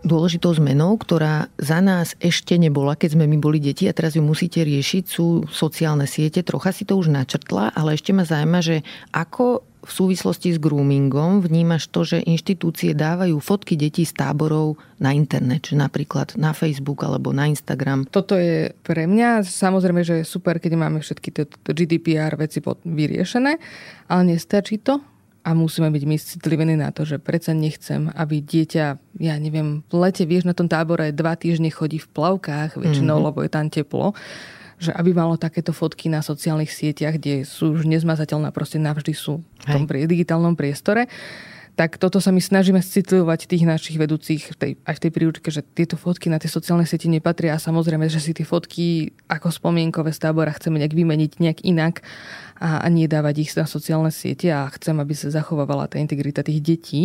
Dôležitou zmenou, ktorá za nás ešte nebola, keď sme my boli deti a teraz ju musíte riešiť, sú sociálne siete. Trocha si to už načrtla, ale ešte ma zaujíma, že ako v súvislosti s groomingom vnímaš to, že inštitúcie dávajú fotky detí z táborov na internet, že napríklad na Facebook alebo na Instagram. Toto je pre mňa samozrejme, že je super, keď máme všetky tieto GDPR veci vyriešené, ale nestačí to a musíme byť my citlivení na to, že predsa nechcem, aby dieťa, ja neviem, v lete, vieš, na tom tábore dva týždne chodí v plavkách väčšinou, mm-hmm. lebo je tam teplo, že aby malo takéto fotky na sociálnych sieťach, kde sú už nezmazateľné, proste navždy sú v tom Hej. digitálnom priestore tak toto sa my snažíme citlivovať tých našich vedúcich v tej, aj v tej príručke, že tieto fotky na tie sociálne siete nepatria a samozrejme, že si tie fotky ako spomienkové z tábora chceme nejak vymeniť nejak inak a, a nie dávať ich na sociálne siete a chcem, aby sa zachovávala tá integrita tých detí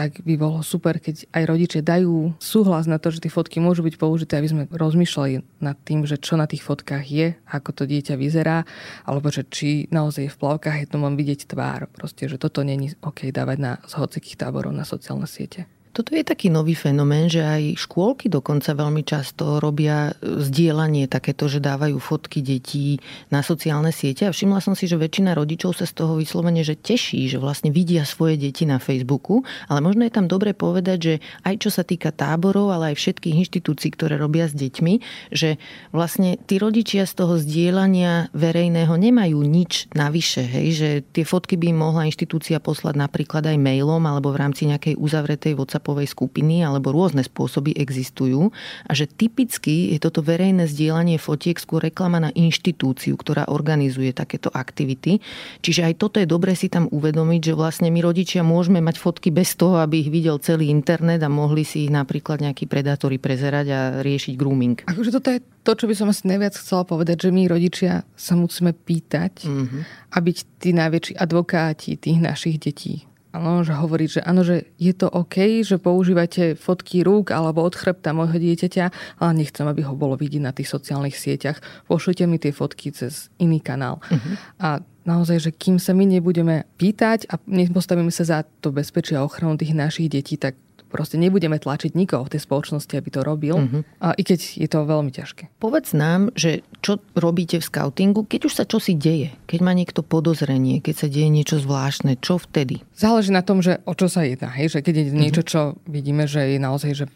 tak by bolo super, keď aj rodičia dajú súhlas na to, že tie fotky môžu byť použité, aby sme rozmýšľali nad tým, že čo na tých fotkách je, ako to dieťa vyzerá, alebo že či naozaj je v plavkách je to mám vidieť tvár. Proste, že toto není OK dávať na z hocikých táborov na sociálne siete. Toto je taký nový fenomén, že aj škôlky dokonca veľmi často robia e, zdieľanie takéto, že dávajú fotky detí na sociálne siete. A všimla som si, že väčšina rodičov sa z toho vyslovene že teší, že vlastne vidia svoje deti na Facebooku, ale možno je tam dobre povedať, že aj čo sa týka táborov, ale aj všetkých inštitúcií, ktoré robia s deťmi, že vlastne tí rodičia z toho zdieľania verejného nemajú nič navyše, hej, že tie fotky by im mohla inštitúcia poslať napríklad aj mailom alebo v rámci nejakej uzavretej WhatsAppovej skupiny alebo rôzne spôsoby existujú a že typicky je toto verejné zdieľanie fotiek skôr reklama na inštitúciu, ktorá organizuje takéto aktivity. Čiže aj toto je dobre si tam uvedomiť, že vlastne my rodičia môžeme mať fotky bez toho, aby ich videl celý internet a mohli si ich napríklad nejakí predátori prezerať a riešiť grooming. Akože toto je to, čo by som asi najviac chcela povedať, že my rodičia sa musíme pýtať mm-hmm. a byť tí najväčší advokáti tých našich detí. Áno, že hovoriť, že áno, že je to OK, že používate fotky rúk alebo od chrbta môjho dieťaťa, ale nechcem, aby ho bolo vidieť na tých sociálnych sieťach. Pošlite mi tie fotky cez iný kanál. Uh-huh. A naozaj, že kým sa my nebudeme pýtať a nepostavíme sa za to bezpečie a ochranu tých našich detí, tak Proste nebudeme tlačiť nikoho v tej spoločnosti, aby to robil, uh-huh. a i keď je to veľmi ťažké. Povedz nám, že čo robíte v scoutingu, keď už sa čosi deje, keď má niekto podozrenie, keď sa deje niečo zvláštne, čo vtedy? Záleží na tom, že o čo sa jedná. Hej? Že keď je niečo, čo vidíme, že je naozaj, že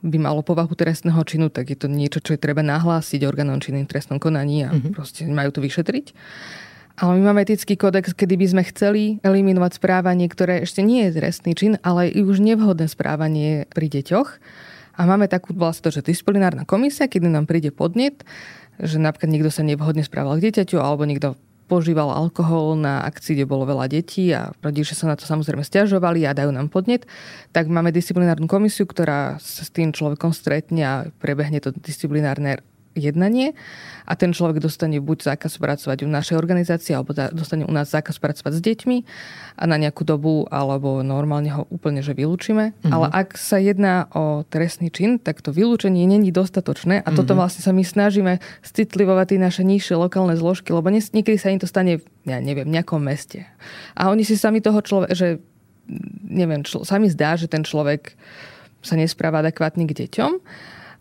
by malo povahu trestného činu, tak je to niečo, čo je treba nahlásiť orgánom činným trestnom konaní a uh-huh. proste majú to vyšetriť. Ale my máme etický kódex, kedy by sme chceli eliminovať správanie, ktoré ešte nie je trestný čin, ale je už nevhodné správanie pri deťoch. A máme takú vlastne že disciplinárna komisia, kedy nám príde podnet, že napríklad niekto sa nevhodne správal k dieťaťu alebo niekto požíval alkohol na akcii, kde bolo veľa detí a rodičia sa na to samozrejme stiažovali a dajú nám podnet, tak máme disciplinárnu komisiu, ktorá sa s tým človekom stretne a prebehne to disciplinárne jednanie a ten človek dostane buď zákaz pracovať v našej organizácii, alebo dostane u nás zákaz pracovať s deťmi a na nejakú dobu, alebo normálne ho úplne že vylúčime. Mm-hmm. Ale ak sa jedná o trestný čin, tak to vylúčenie není dostatočné a mm-hmm. toto vlastne sa my snažíme citlivovať tie naše nižšie lokálne zložky, lebo niekedy sa im to stane, ja neviem, v nejakom meste. A oni si sami toho človeka, že neviem, člo, sami zdá, že ten človek sa nespráva adekvátne k deťom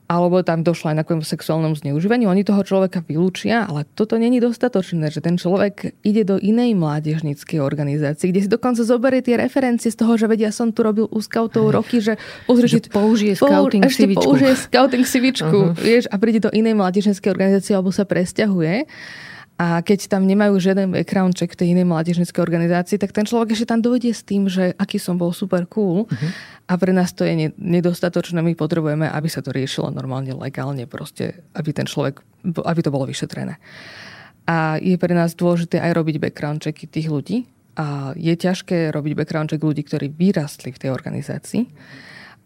alebo tam došlo aj na sexuálnom zneužívaniu, oni toho človeka vylúčia, ale toto není dostatočné, že ten človek ide do inej mládežníckej organizácie, kde si dokonca zoberie tie referencie z toho, že vedia, som tu robil u scoutov roky, že, pozri, že použije scouting pou, sivičku. použije scouting sivičku, uh-huh. vieš, a príde do inej mládežníckej organizácie alebo sa presťahuje. A keď tam nemajú žiaden background check v tej inej mládežnickej organizácii, tak ten človek ešte tam dojde s tým, že aký som bol super cool. Uh-huh. A pre nás to je nedostatočné. My potrebujeme, aby sa to riešilo normálne, legálne, proste, aby ten človek, aby to bolo vyšetrené. A je pre nás dôležité aj robiť background checky tých ľudí. A je ťažké robiť background check ľudí, ktorí vyrastli v tej organizácii.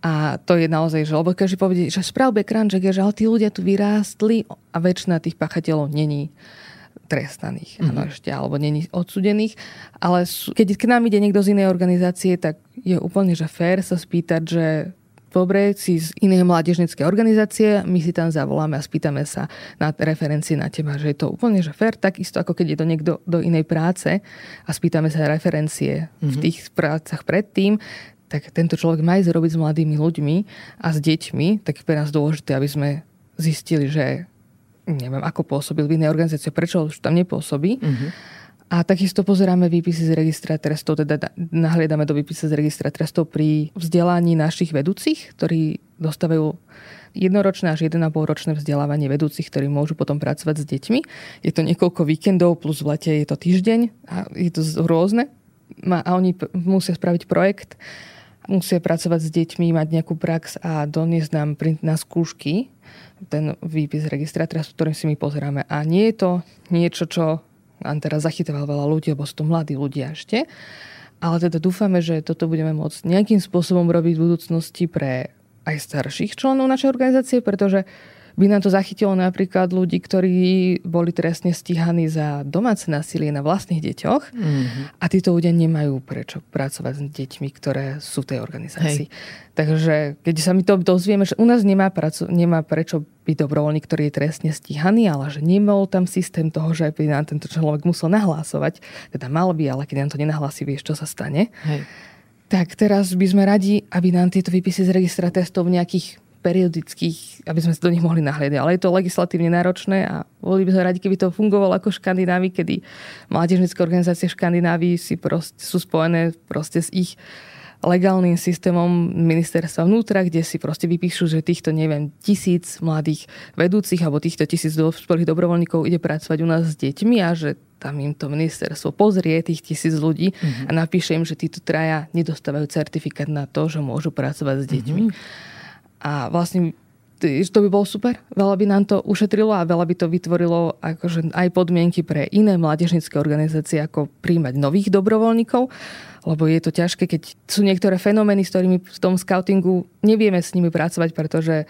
A to je naozaj, že lebo každý povedie, že sprav background check je, že ale tí ľudia tu vyrástli a väčšina tých pachateľov není trestaných, mm-hmm. áno ešte, alebo není odsudených. Ale sú, keď k nám ide niekto z inej organizácie, tak je úplne, že fér sa spýtať, že dobre, si z inej mládežnickej organizácie, my si tam zavoláme a spýtame sa na referencie na teba, že je to úplne že fér, takisto ako keď je to niekto do inej práce a spýtame sa referencie mm-hmm. v mhm. tých prácach predtým, tak tento človek má ísť robiť s mladými ľuďmi a s deťmi, tak je pre nás dôležité, aby sme zistili, že neviem, ako pôsobil v inej organizácii, prečo už tam nepôsobí. Uh-huh. A takisto pozeráme výpisy z registra trestov, teda nahliadame do výpisy z registra trestov pri vzdelaní našich vedúcich, ktorí dostávajú jednoročné až 1,5 ročné vzdelávanie vedúcich, ktorí môžu potom pracovať s deťmi. Je to niekoľko víkendov, plus v lete je to týždeň a je to rôzne. A oni musia spraviť projekt, musia pracovať s deťmi, mať nejakú prax a doniesť nám print na skúšky ten výpis registra, s ktorým si my pozeráme. A nie je to niečo, čo nám teraz zachytoval veľa ľudí, lebo sú to mladí ľudia ešte. Ale teda dúfame, že toto budeme môcť nejakým spôsobom robiť v budúcnosti pre aj starších členov našej organizácie, pretože by nám to zachytilo napríklad ľudí, ktorí boli trestne stíhaní za domáce násilie na vlastných deťoch mm-hmm. a títo ľudia nemajú prečo pracovať s deťmi, ktoré sú v tej organizácii. Hej. Takže keď sa mi to dozvieme, že u nás nemá, pracu, nemá prečo byť dobrovoľník, ktorý je trestne stíhaný, ale že nebol tam systém toho, že by nám tento človek musel nahlásovať, teda mal by, ale keď nám to nenahlási, vieš, čo sa stane. Hej. Tak teraz by sme radi, aby nám tieto výpisy z registra testov v nejakých periodických, aby sme sa do nich mohli nahliadať. Ale je to legislatívne náročné a boli by sme radi, keby to fungovalo ako v Škandinávii, kedy mládežnické organizácie v Škandinávii si proste, sú spojené proste s ich legálnym systémom ministerstva vnútra, kde si proste vypíšu, že týchto, neviem, tisíc mladých vedúcich alebo týchto tisíc dospelých dobrovoľníkov ide pracovať u nás s deťmi a že tam im to ministerstvo pozrie tých tisíc ľudí mm-hmm. a napíše im, že títo traja nedostávajú certifikát na to, že môžu pracovať s deťmi. Mm-hmm. A vlastne to by bolo super. Veľa by nám to ušetrilo a veľa by to vytvorilo akože aj podmienky pre iné mládežnické organizácie, ako príjmať nových dobrovoľníkov, lebo je to ťažké, keď sú niektoré fenomény, s ktorými v tom scoutingu nevieme s nimi pracovať, pretože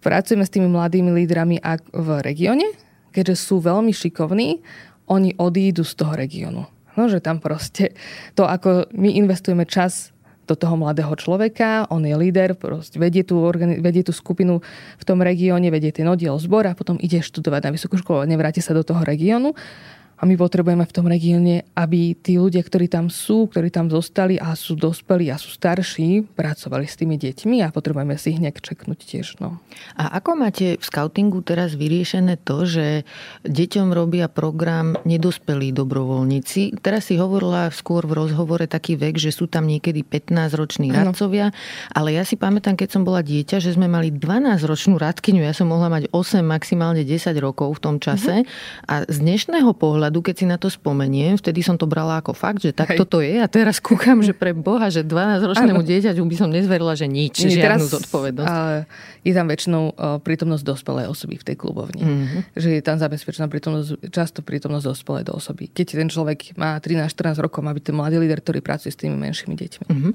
pracujeme s tými mladými lídrami v regióne, keďže sú veľmi šikovní, oni odídu z toho regiónu. No, že tam proste to, ako my investujeme čas do toho mladého človeka, on je líder, vedie tú, vedie tú skupinu v tom regióne, vedie ten oddiel zbor a potom ide študovať na vysokú školu a nevráti sa do toho regiónu a my potrebujeme v tom regióne, aby tí ľudia, ktorí tam sú, ktorí tam zostali a sú dospelí a sú starší, pracovali s tými deťmi a potrebujeme si ich nejak čeknúť tiež. No. A ako máte v scoutingu teraz vyriešené to, že deťom robia program nedospelí dobrovoľníci? Teraz si hovorila skôr v rozhovore taký vek, že sú tam niekedy 15-roční radcovia, ale ja si pamätám, keď som bola dieťa, že sme mali 12-ročnú radkyňu, ja som mohla mať 8, maximálne 10 rokov v tom čase uh-huh. a z dnešného pohľadu pohľadu, keď si na to spomeniem, vtedy som to brala ako fakt, že tak toto je a teraz kúkam, že pre Boha, že 12-ročnému dieťaťu by som nezverila, že nič, Nie, žiadnu teraz, zodpovednosť. Ale je tam väčšinou prítomnosť dospelej osoby v tej klubovni. Mm-hmm. Že je tam zabezpečená prítomnosť, často prítomnosť dospelej do osoby. Keď ten človek má 13-14 rokov, má byť ten mladý líder, ktorý pracuje s tými menšími deťmi. Mm-hmm.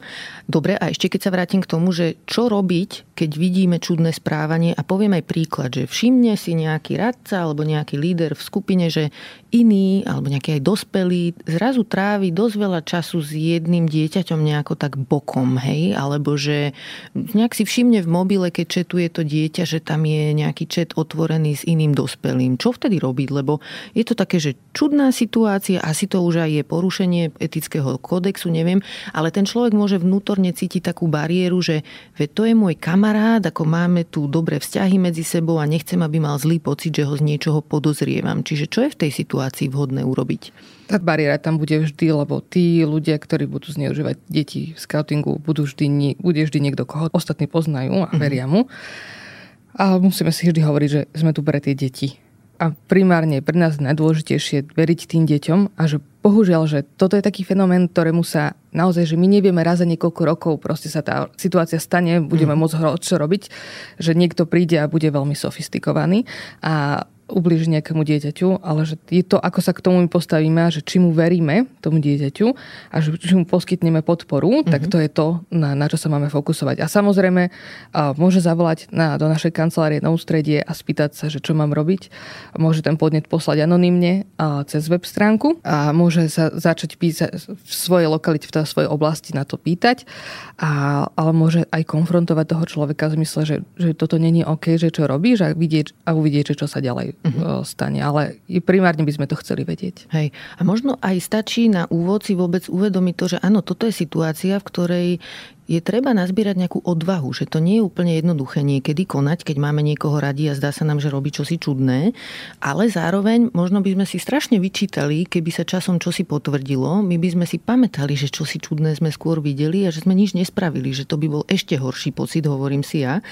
Dobre, a ešte keď sa vrátim k tomu, že čo robiť, keď vidíme čudné správanie a poviem aj príklad, že všimne si nejaký radca alebo nejaký líder v skupine, že iný alebo nejaký aj dospelý zrazu trávi dosť veľa času s jedným dieťaťom nejako tak bokom, hej? Alebo že nejak si všimne v mobile, keď četuje to dieťa, že tam je nejaký čet otvorený s iným dospelým. Čo vtedy robiť? Lebo je to také, že čudná situácia, asi to už aj je porušenie etického kódexu, neviem, ale ten človek môže vnútorne cítiť takú bariéru, že to je môj kamarát, ako máme tu dobré vzťahy medzi sebou a nechcem, aby mal zlý pocit, že ho z niečoho podozrievam. Čiže čo je v tej situácii? Situácii vhodné urobiť? Tá bariéra tam bude vždy, lebo tí ľudia, ktorí budú zneužívať deti v scoutingu, budú vždy, bude vždy niekto, koho ostatní poznajú a mhm. veria mu. A musíme si vždy hovoriť, že sme tu pre tie deti. A primárne pre nás najdôležitejšie veriť tým deťom a že bohužiaľ, že toto je taký fenomén, ktorému sa naozaj, že my nevieme raz za niekoľko rokov, proste sa tá situácia stane, budeme mm. môcť čo robiť, že niekto príde a bude veľmi sofistikovaný. A ubližiť nejakému dieťaťu, ale že je to, ako sa k tomu postavíme a že či mu veríme tomu dieťaťu a že či mu poskytneme podporu, mm-hmm. tak mhm. to je to, na, na čo sa máme fokusovať. A samozrejme a môže zavolať na, do našej kancelárie na ústredie a spýtať sa, že čo mám robiť. Môže ten podnet poslať anonymne a cez web stránku a môže sa začať písať v svojej lokalite, v tej svojej oblasti na to pýtať, a, ale môže aj konfrontovať toho človeka v zmysle, že, že toto není OK, že čo robíš a, vidieť, a uvidieť, že čo sa ďalej uh-huh. stane. Ale primárne by sme to chceli vedieť. Hej. A možno aj stačí na úvod si vôbec uvedomiť to, že áno, toto je situácia, v ktorej je treba nazbierať nejakú odvahu, že to nie je úplne jednoduché niekedy konať, keď máme niekoho radi a zdá sa nám, že robí čosi čudné, ale zároveň možno by sme si strašne vyčítali, keby sa časom čosi potvrdilo, my by sme si pamätali, že čosi čudné sme skôr videli a že sme nič nespravili, že to by bol ešte horší pocit, hovorím si ja.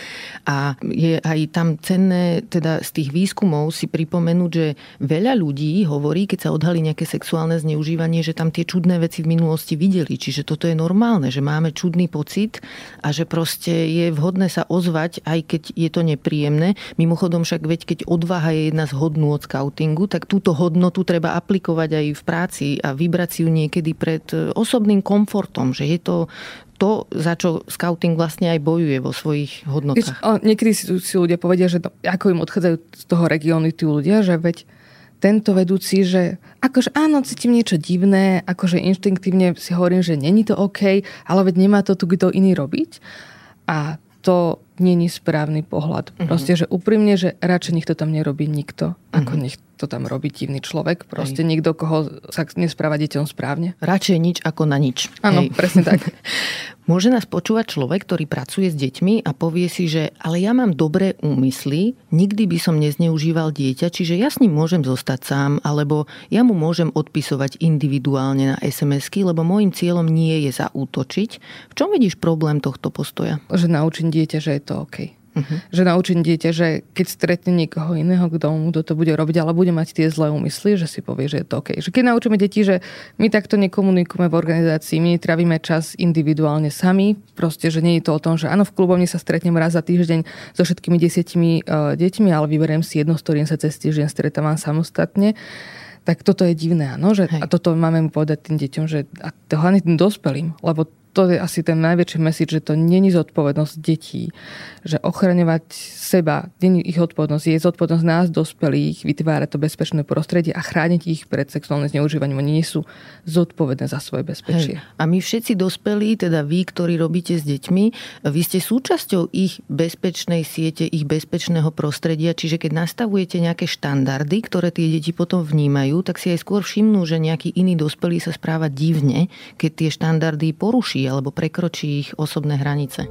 A je aj tam cenné teda z tých výskumov si pripomenúť, že veľa ľudí hovorí, keď sa odhalí nejaké sexuálne zneužívanie, že tam tie čudné veci v minulosti videli. Čiže toto je normálne, že máme čudný pocit pocit a že proste je vhodné sa ozvať, aj keď je to nepríjemné. Mimochodom však veď, keď odvaha je jedna z hodnú od scoutingu, tak túto hodnotu treba aplikovať aj v práci a vybrať si ju niekedy pred e, osobným komfortom, že je to to, za čo scouting vlastne aj bojuje vo svojich hodnotách. Víš, niekedy si, si ľudia povedia, že to, ako im odchádzajú z toho regiónu tí ľudia, že veď tento vedúci, že akože áno, cítim niečo divné, akože inštinktívne si hovorím, že není to OK, ale veď nemá to tu kto iný robiť. A to není správny pohľad. Proste, že úprimne, že radšej nech to tam nerobí nikto, uh-huh. ako nech to tam robí divný človek. Proste Hej. niekto, koho sa nespráva deťom správne. Radšej nič ako na nič. Áno, presne tak. Môže nás počúvať človek, ktorý pracuje s deťmi a povie si, že ale ja mám dobré úmysly, nikdy by som nezneužíval dieťa, čiže ja s ním môžem zostať sám, alebo ja mu môžem odpisovať individuálne na SMS-ky, lebo môjim cieľom nie je zaútočiť. V čom vidíš problém tohto postoja? Že naučím dieťa, že je to OK. Uh-huh. Že naučiť dieťa, že keď stretne niekoho iného, kto mu to bude robiť, ale bude mať tie zlé úmysly, že si povie, že je to OK. Že keď naučíme deti, že my takto nekomunikujeme v organizácii, my trávime čas individuálne sami, proste, že nie je to o tom, že áno, v klubovni sa stretnem raz za týždeň so všetkými desiatimi uh, deťmi, ale vyberiem si jedno, s ktorým sa cez týždeň stretávam samostatne tak toto je divné, áno, že a toto máme mu povedať tým deťom, že a to hlavne tým dospelým, lebo to je asi ten najväčší message, že to není zodpovednosť detí. Že ochraňovať seba, není ich zodpovednosť, je zodpovednosť nás, dospelých, vytvárať to bezpečné prostredie a chrániť ich pred sexuálnym zneužívaním. Oni nie sú zodpovedné za svoje bezpečie. Hej. A my všetci dospelí, teda vy, ktorí robíte s deťmi, vy ste súčasťou ich bezpečnej siete, ich bezpečného prostredia, čiže keď nastavujete nejaké štandardy, ktoré tie deti potom vnímajú, tak si aj skôr všimnú, že nejaký iný dospelý sa správa divne, keď tie štandardy poruší alebo prekročí ich osobné hranice.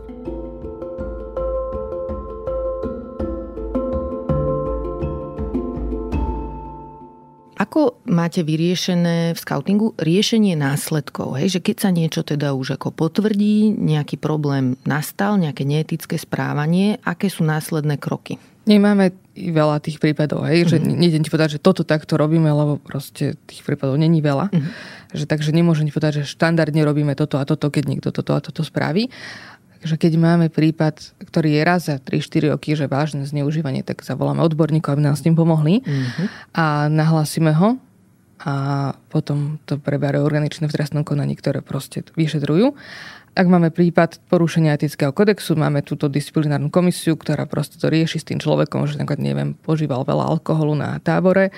Ako máte vyriešené v scoutingu riešenie následkov? Hej? Že keď sa niečo teda už ako potvrdí, nejaký problém nastal, nejaké neetické správanie, aké sú následné kroky? Nemáme veľa tých prípadov, hej? Mm-hmm. že mhm. nejdem ti povedať, že toto takto robíme, lebo proste tých prípadov není veľa. Mm-hmm. Že, takže nemôžem povedať, že štandardne robíme toto a toto, keď niekto toto a toto spraví. Takže keď máme prípad, ktorý je raz za 3-4 roky, že vážne zneužívanie, tak zavoláme odborníkov, aby nám s tým pomohli mm-hmm. a nahlásime ho a potom to preberajú organičné v trestnom konaní, ktoré proste vyšetrujú. Ak máme prípad porušenia etického kodexu, máme túto disciplinárnu komisiu, ktorá proste to rieši s tým človekom, že napríklad, neviem, požíval veľa alkoholu na tábore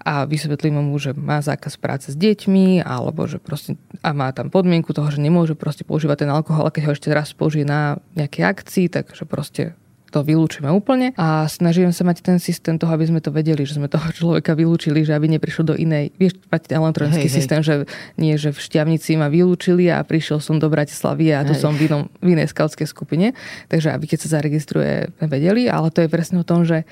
a vysvetlím mu, že má zákaz práce s deťmi, alebo že proste, a má tam podmienku toho, že nemôže proste používať ten alkohol, a keď ho ešte raz použije na nejaké akcii, takže proste to vylúčime úplne a snažíme sa mať ten systém toho, aby sme to vedeli, že sme toho človeka vylúčili, že aby neprišiel do inej. Vieš, mať elektronický hej, systém, hej. že nie, že v Šťavnici ma vylúčili a prišiel som do Bratislavy a tu hej. som v, inom, v inej skautskej skupine. Takže aby keď sa zaregistruje, vedeli, ale to je presne o tom, že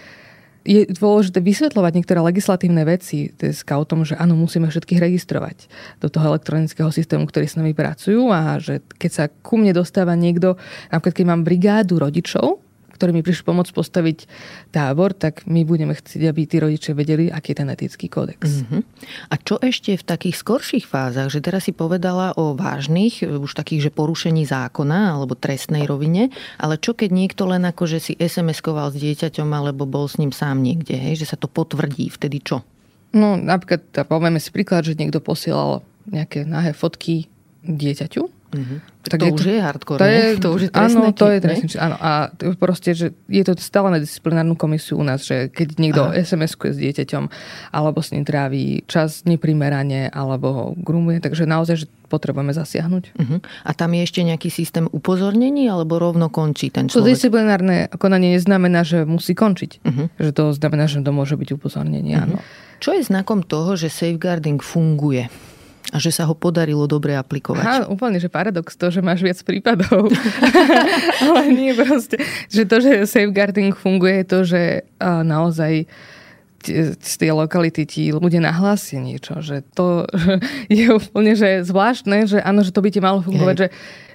je dôležité vysvetľovať niektoré legislatívne veci scoutom, že áno, musíme všetkých registrovať do toho elektronického systému, ktorý s nami pracujú a že keď sa ku mne dostáva niekto, napríklad keď mám brigádu rodičov, ktorí mi prišli pomôcť postaviť tábor, tak my budeme chcieť, aby tí rodičia vedeli, aký je ten etický kódex. Mm-hmm. A čo ešte v takých skorších fázach, že teraz si povedala o vážnych, už takých, že porušení zákona alebo trestnej rovine, ale čo keď niekto len ako, že si SMS-koval s dieťaťom alebo bol s ním sám niekde, hej, že sa to potvrdí, vtedy čo? No napríklad, povieme si príklad, že niekto posielal nejaké nahé fotky dieťaťu. Mm-hmm. Tak to, to už je hardcore, to je, to už je trestné. Áno, to je trestné. Áno, a proste, že je to stále na disciplinárnu komisiu u nás, že keď niekto SMS-kuje s dieťaťom, alebo s ním trávi čas neprimerane, alebo ho grumuje, takže naozaj, že potrebujeme zasiahnuť. Uh-huh. A tam je ešte nejaký systém upozornení, alebo rovno končí ten človek? To disciplinárne konanie neznamená, že musí končiť. Uh-huh. Že to znamená, že to môže byť upozornenie, uh-huh. áno. Čo je znakom toho, že safeguarding funguje? A že sa ho podarilo dobre aplikovať. Aha, úplne, že paradox to, že máš viac prípadov. Ale nie proste. Že to, že safeguarding funguje, je to, že naozaj z tej lokality ti ľudia nahlásia niečo. Že to je úplne že zvláštne, že áno, že to by ti malo fungovať, že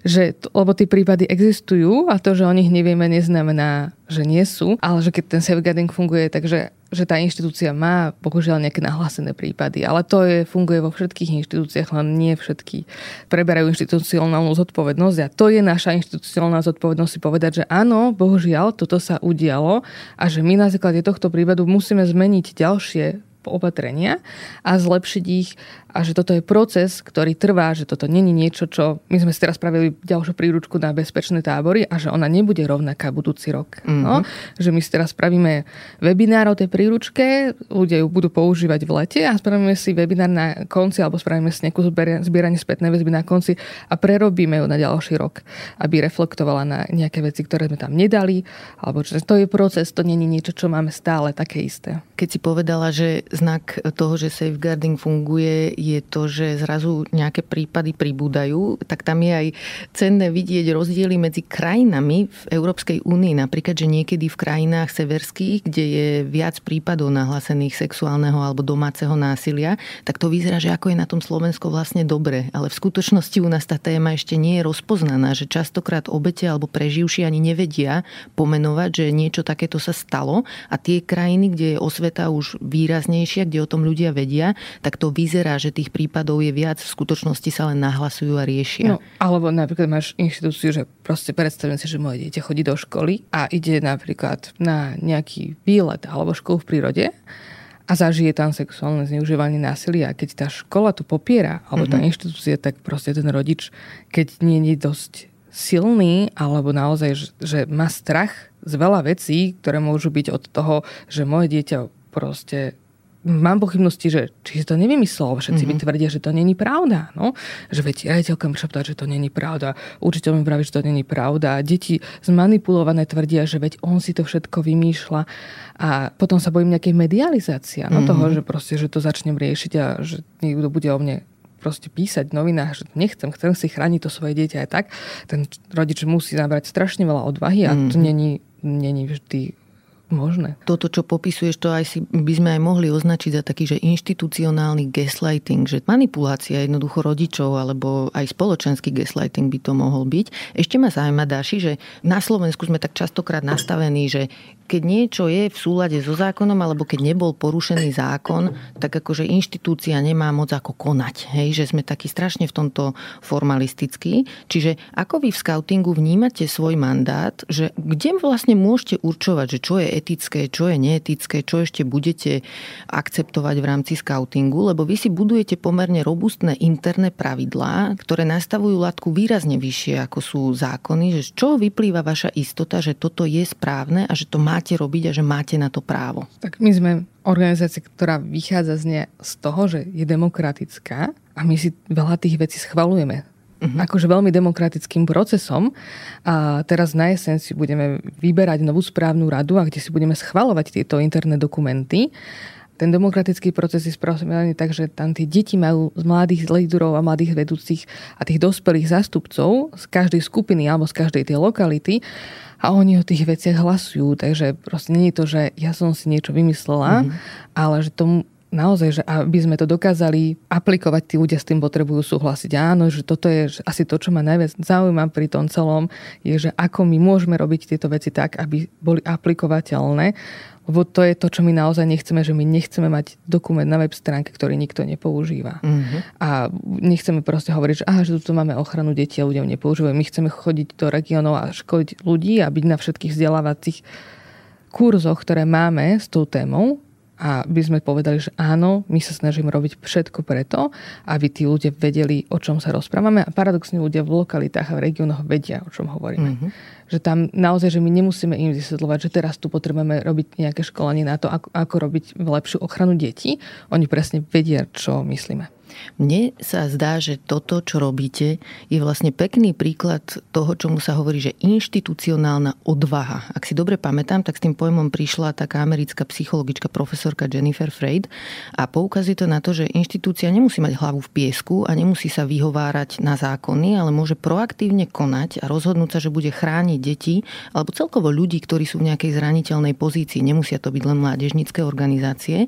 že, lebo tie prípady existujú a to, že o nich nevieme, neznamená, že nie sú, ale že keď ten safeguarding funguje, takže že tá inštitúcia má bohužiaľ nejaké nahlásené prípady, ale to je, funguje vo všetkých inštitúciách, len nie všetky preberajú inštitucionálnu zodpovednosť. A to je naša inštitucionálna zodpovednosť si povedať, že áno, bohužiaľ, toto sa udialo a že my na základe tohto prípadu musíme zmeniť ďalšie opatrenia a zlepšiť ich a že toto je proces, ktorý trvá, že toto není niečo, čo my sme si teraz spravili ďalšiu príručku na bezpečné tábory a že ona nebude rovnaká budúci rok. Mm-hmm. No? Že my si teraz spravíme webinár o tej príručke, ľudia ju budú používať v lete a spravíme si webinár na konci alebo spravíme si nejakú zbieranie spätnej väzby na konci a prerobíme ju na ďalší rok, aby reflektovala na nejaké veci, ktoré sme tam nedali, alebo že to je proces, to není niečo, čo máme stále také isté. Keď si povedala, že znak toho, že safeguarding funguje, je to, že zrazu nejaké prípady pribúdajú, tak tam je aj cenné vidieť rozdiely medzi krajinami v Európskej únii. Napríklad, že niekedy v krajinách severských, kde je viac prípadov nahlásených sexuálneho alebo domáceho násilia, tak to vyzerá, že ako je na tom Slovensko vlastne dobre. Ale v skutočnosti u nás tá téma ešte nie je rozpoznaná, že častokrát obete alebo preživší ani nevedia pomenovať, že niečo takéto sa stalo a tie krajiny, kde je osveta už výraznejšia, kde o tom ľudia vedia, tak to vyzerá, že tých prípadov je viac, v skutočnosti sa len nahlasujú a riešia. No, alebo napríklad máš inštitúciu, že proste predstavím si, že moje dieťa chodí do školy a ide napríklad na nejaký výlet alebo školu v prírode a zažije tam sexuálne zneužívanie násilia. A keď tá škola to popiera, alebo tá mm-hmm. inštitúcia, tak proste ten rodič, keď nie je dosť silný, alebo naozaj, že, že má strach z veľa vecí, ktoré môžu byť od toho, že moje dieťa proste mám pochybnosti, že či si to nevymyslel, všetci mm-hmm. mi tvrdia, že to není pravda. No? Že veď riaditeľka mi šeptá, že to není pravda, učiteľ mi praví, že to není pravda. Deti zmanipulované tvrdia, že veď on si to všetko vymýšľa a potom sa bojím nejakej medializácia no, mm-hmm. toho, že proste, že to začnem riešiť a že niekto bude o mne proste písať v novinách, že nechcem, chcem si chrániť to svoje dieťa aj tak, ten rodič musí nabrať strašne veľa odvahy a mm-hmm. to není, není vždy možné. Toto, čo popisuješ, to aj si by sme aj mohli označiť za taký, že inštitucionálny gaslighting, že manipulácia jednoducho rodičov alebo aj spoločenský gaslighting by to mohol byť. Ešte ma zaujíma, Dáši, že na Slovensku sme tak častokrát nastavení, že keď niečo je v súlade so zákonom alebo keď nebol porušený zákon, tak akože inštitúcia nemá moc ako konať. Hej? Že sme takí strašne v tomto formalistickí. Čiže ako vy v scoutingu vnímate svoj mandát, že kde vlastne môžete určovať, že čo je etické, čo je neetické, čo ešte budete akceptovať v rámci scoutingu, lebo vy si budujete pomerne robustné interné pravidlá, ktoré nastavujú latku výrazne vyššie, ako sú zákony, že z čoho vyplýva vaša istota, že toto je správne a že to máte robiť a že máte na to právo. Tak my sme organizácia, ktorá vychádza z, ne, z toho, že je demokratická a my si veľa tých vecí schvalujeme uh-huh. akože veľmi demokratickým procesom. A teraz na jeseň si budeme vyberať novú správnu radu, a kde si budeme schvalovať tieto interné dokumenty. Ten demokratický proces je správne tak, že tam tie deti majú z mladých lídrov a mladých vedúcich a tých dospelých zástupcov z každej skupiny alebo z každej tej lokality a oni o tých veciach hlasujú. Takže proste nie je to, že ja som si niečo vymyslela, mm-hmm. ale že tomu naozaj, že aby sme to dokázali aplikovať, tí ľudia s tým potrebujú súhlasiť. Áno, že toto je že asi to, čo ma najviac zaujíma pri tom celom, je, že ako my môžeme robiť tieto veci tak, aby boli aplikovateľné lebo to je to, čo my naozaj nechceme, že my nechceme mať dokument na web stránke, ktorý nikto nepoužíva. Mm-hmm. A nechceme proste hovoriť, že, aha, že tu máme ochranu detí a ľudia nepoužívajú. My chceme chodiť do regiónov a školiť ľudí a byť na všetkých vzdelávacích kurzoch, ktoré máme s tou témou a by sme povedali, že áno, my sa snažíme robiť všetko preto, aby tí ľudia vedeli, o čom sa rozprávame a paradoxne ľudia v lokalitách a v regiónoch vedia, o čom hovoríme. Mm-hmm. Že tam naozaj, že my nemusíme im vysvetľovať, že teraz tu potrebujeme robiť nejaké školenie na to, ako, ako robiť lepšiu ochranu detí. Oni presne vedia, čo myslíme. Mne sa zdá, že toto, čo robíte, je vlastne pekný príklad toho, čomu sa hovorí, že inštitucionálna odvaha. Ak si dobre pamätám, tak s tým pojmom prišla taká americká psychologička profesorka Jennifer Freud a poukazuje to na to, že inštitúcia nemusí mať hlavu v piesku a nemusí sa vyhovárať na zákony, ale môže proaktívne konať a rozhodnúť sa, že bude chrániť deti alebo celkovo ľudí, ktorí sú v nejakej zraniteľnej pozícii. Nemusia to byť len mládežnické organizácie.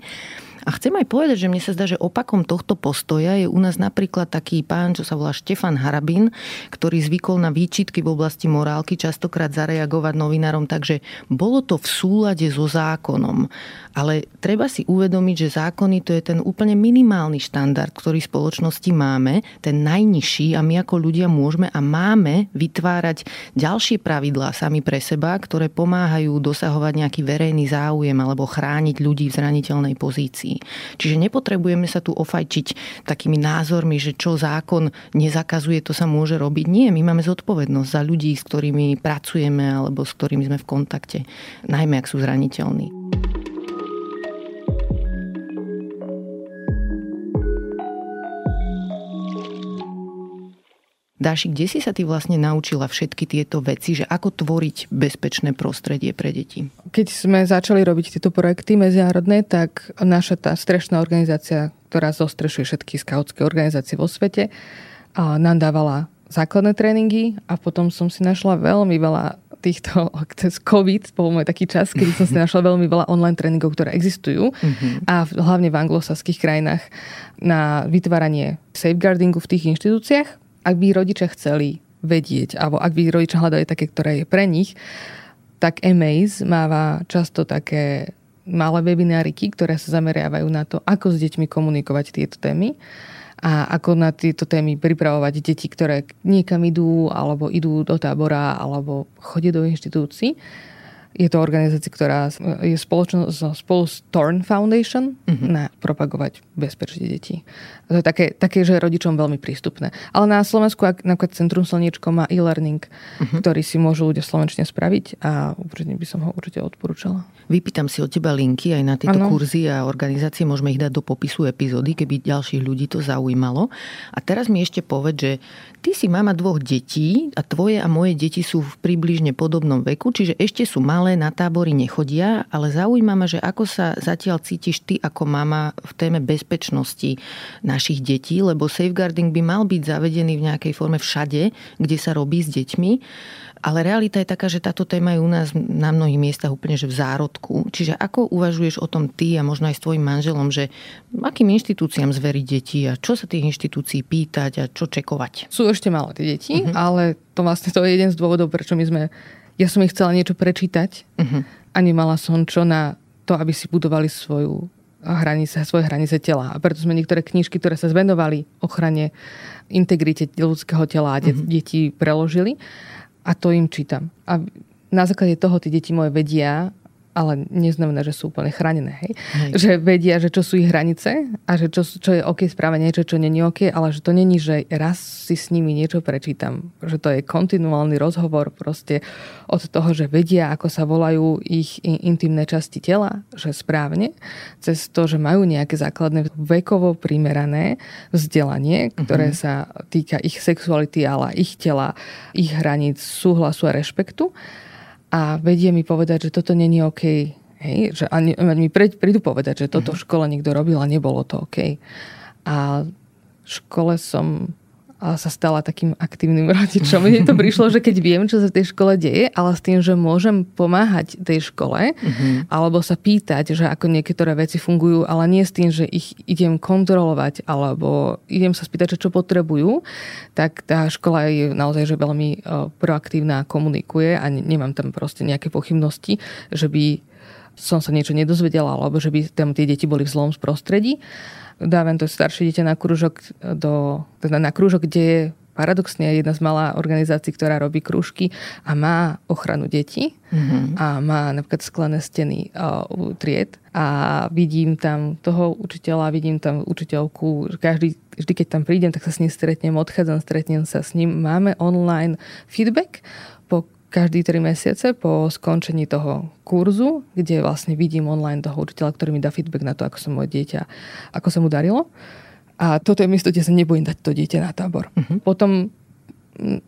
A chcem aj povedať, že mne sa zdá, že opakom tohto postoja je u nás napríklad taký pán, čo sa volá Štefan Harabin, ktorý zvykol na výčitky v oblasti morálky častokrát zareagovať novinárom, takže bolo to v súlade so zákonom. Ale treba si uvedomiť, že zákony to je ten úplne minimálny štandard, ktorý v spoločnosti máme, ten najnižší a my ako ľudia môžeme a máme vytvárať ďalšie pravidlá sami pre seba, ktoré pomáhajú dosahovať nejaký verejný záujem alebo chrániť ľudí v zraniteľnej pozícii. Čiže nepotrebujeme sa tu ofajčiť takými názormi, že čo zákon nezakazuje, to sa môže robiť. Nie, my máme zodpovednosť za ľudí, s ktorými pracujeme alebo s ktorými sme v kontakte, najmä ak sú zraniteľní. Dáši, kde si sa ty vlastne naučila všetky tieto veci, že ako tvoriť bezpečné prostredie pre deti? Keď sme začali robiť tieto projekty medzinárodné, tak naša tá strešná organizácia, ktorá zostrešuje všetky skautské organizácie vo svete, nám dávala základné tréningy a potom som si našla veľmi veľa týchto, cez COVID, bol môj taký čas, kedy som si našla veľmi veľa online tréningov, ktoré existujú mm-hmm. a hlavne v anglosaských krajinách na vytváranie safeguardingu v tých inštitúciách ak by rodičia chceli vedieť, alebo ak by rodičia hľadali také, ktoré je pre nich, tak Amaze máva často také malé webináriky, ktoré sa zameriavajú na to, ako s deťmi komunikovať tieto témy a ako na tieto témy pripravovať deti, ktoré niekam idú, alebo idú do tábora, alebo chodia do inštitúcií. Je to organizácia, ktorá je spoločno, spolu s Torn Foundation uh-huh. na propagovať bezpečie detí. A to je také, také, že rodičom veľmi prístupné. Ale na Slovensku napríklad Centrum Slniečko má e-learning, uh-huh. ktorý si môžu ľudia slovenčne spraviť a určite by som ho určite odporúčala. Vypýtam si od teba linky aj na tieto ano. kurzy a organizácie. Môžeme ich dať do popisu epizódy, keby ďalších ľudí to zaujímalo. A teraz mi ešte povedz, že ty si mama dvoch detí a tvoje a moje deti sú v približne podobnom veku, čiže ešte sú malé, na tábory nechodia, ale zaujíma ma, že ako sa zatiaľ cítiš ty ako mama v téme bezpečnosti našich detí, lebo safeguarding by mal byť zavedený v nejakej forme všade, kde sa robí s deťmi. Ale realita je taká, že táto téma je u nás na mnohých miestach úplne že v zárodku. Čiže ako uvažuješ o tom ty a možno aj s tvojim manželom, že akým inštitúciám zveriť deti a čo sa tých inštitúcií pýtať a čo čekovať? Sú ešte malé tie deti, uh-huh. ale to vlastne to je jeden z dôvodov, prečo my sme... Ja som ich chcela niečo prečítať uh-huh. a nemala som čo na to, aby si budovali svoju hranice, svoje hranice tela. A preto sme niektoré knižky, ktoré sa zvenovali ochrane integrite ľudského tela a de- uh-huh. detí preložili a to im čítam. A na základe toho tí deti moje vedia, ale neznamená, že sú úplne chránené. Hej? Hej. Že vedia, že čo sú ich hranice a že čo, čo je OK správe niečo, čo není OK, ale že to není, že raz si s nimi niečo prečítam. Že to je kontinuálny rozhovor proste od toho, že vedia, ako sa volajú ich intimné časti tela, že správne, cez to, že majú nejaké základné vekovo primerané vzdelanie, ktoré uh-huh. sa týka ich sexuality, ale ich tela, ich hraníc, súhlasu a rešpektu a vedie mi povedať, že toto není OK. Hej? Že ani, mi prídu povedať, že toto v škole niekto robil a nebolo to OK. A v škole som sa stala takým aktívnym rodičom. Mne to prišlo, že keď viem, čo sa v tej škole deje, ale s tým, že môžem pomáhať tej škole, uh-huh. alebo sa pýtať, že ako niektoré veci fungujú, ale nie s tým, že ich idem kontrolovať, alebo idem sa spýtať, čo potrebujú, tak tá škola je naozaj že veľmi proaktívna a komunikuje a nemám tam proste nejaké pochybnosti, že by som sa niečo nedozvedela, alebo že by tam tie deti boli v zlom prostredí. Dávam to staršie dieťa na krúžok, do, teda na krúžok, kde je paradoxne jedna z malá organizácií, ktorá robí krúžky a má ochranu detí mm-hmm. a má napríklad sklené steny uh, tried a vidím tam toho učiteľa, vidím tam učiteľku, každý, vždy keď tam prídem, tak sa s ním stretnem, odchádzam, stretnem sa s ním. Máme online feedback, každý 3 mesiace po skončení toho kurzu, kde vlastne vidím online toho učiteľa, ktorý mi dá feedback na to, ako sa moje dieťa, ako sa mu darilo. A toto je miesto, kde sa nebojím dať to dieťa na tábor. Uh-huh. Potom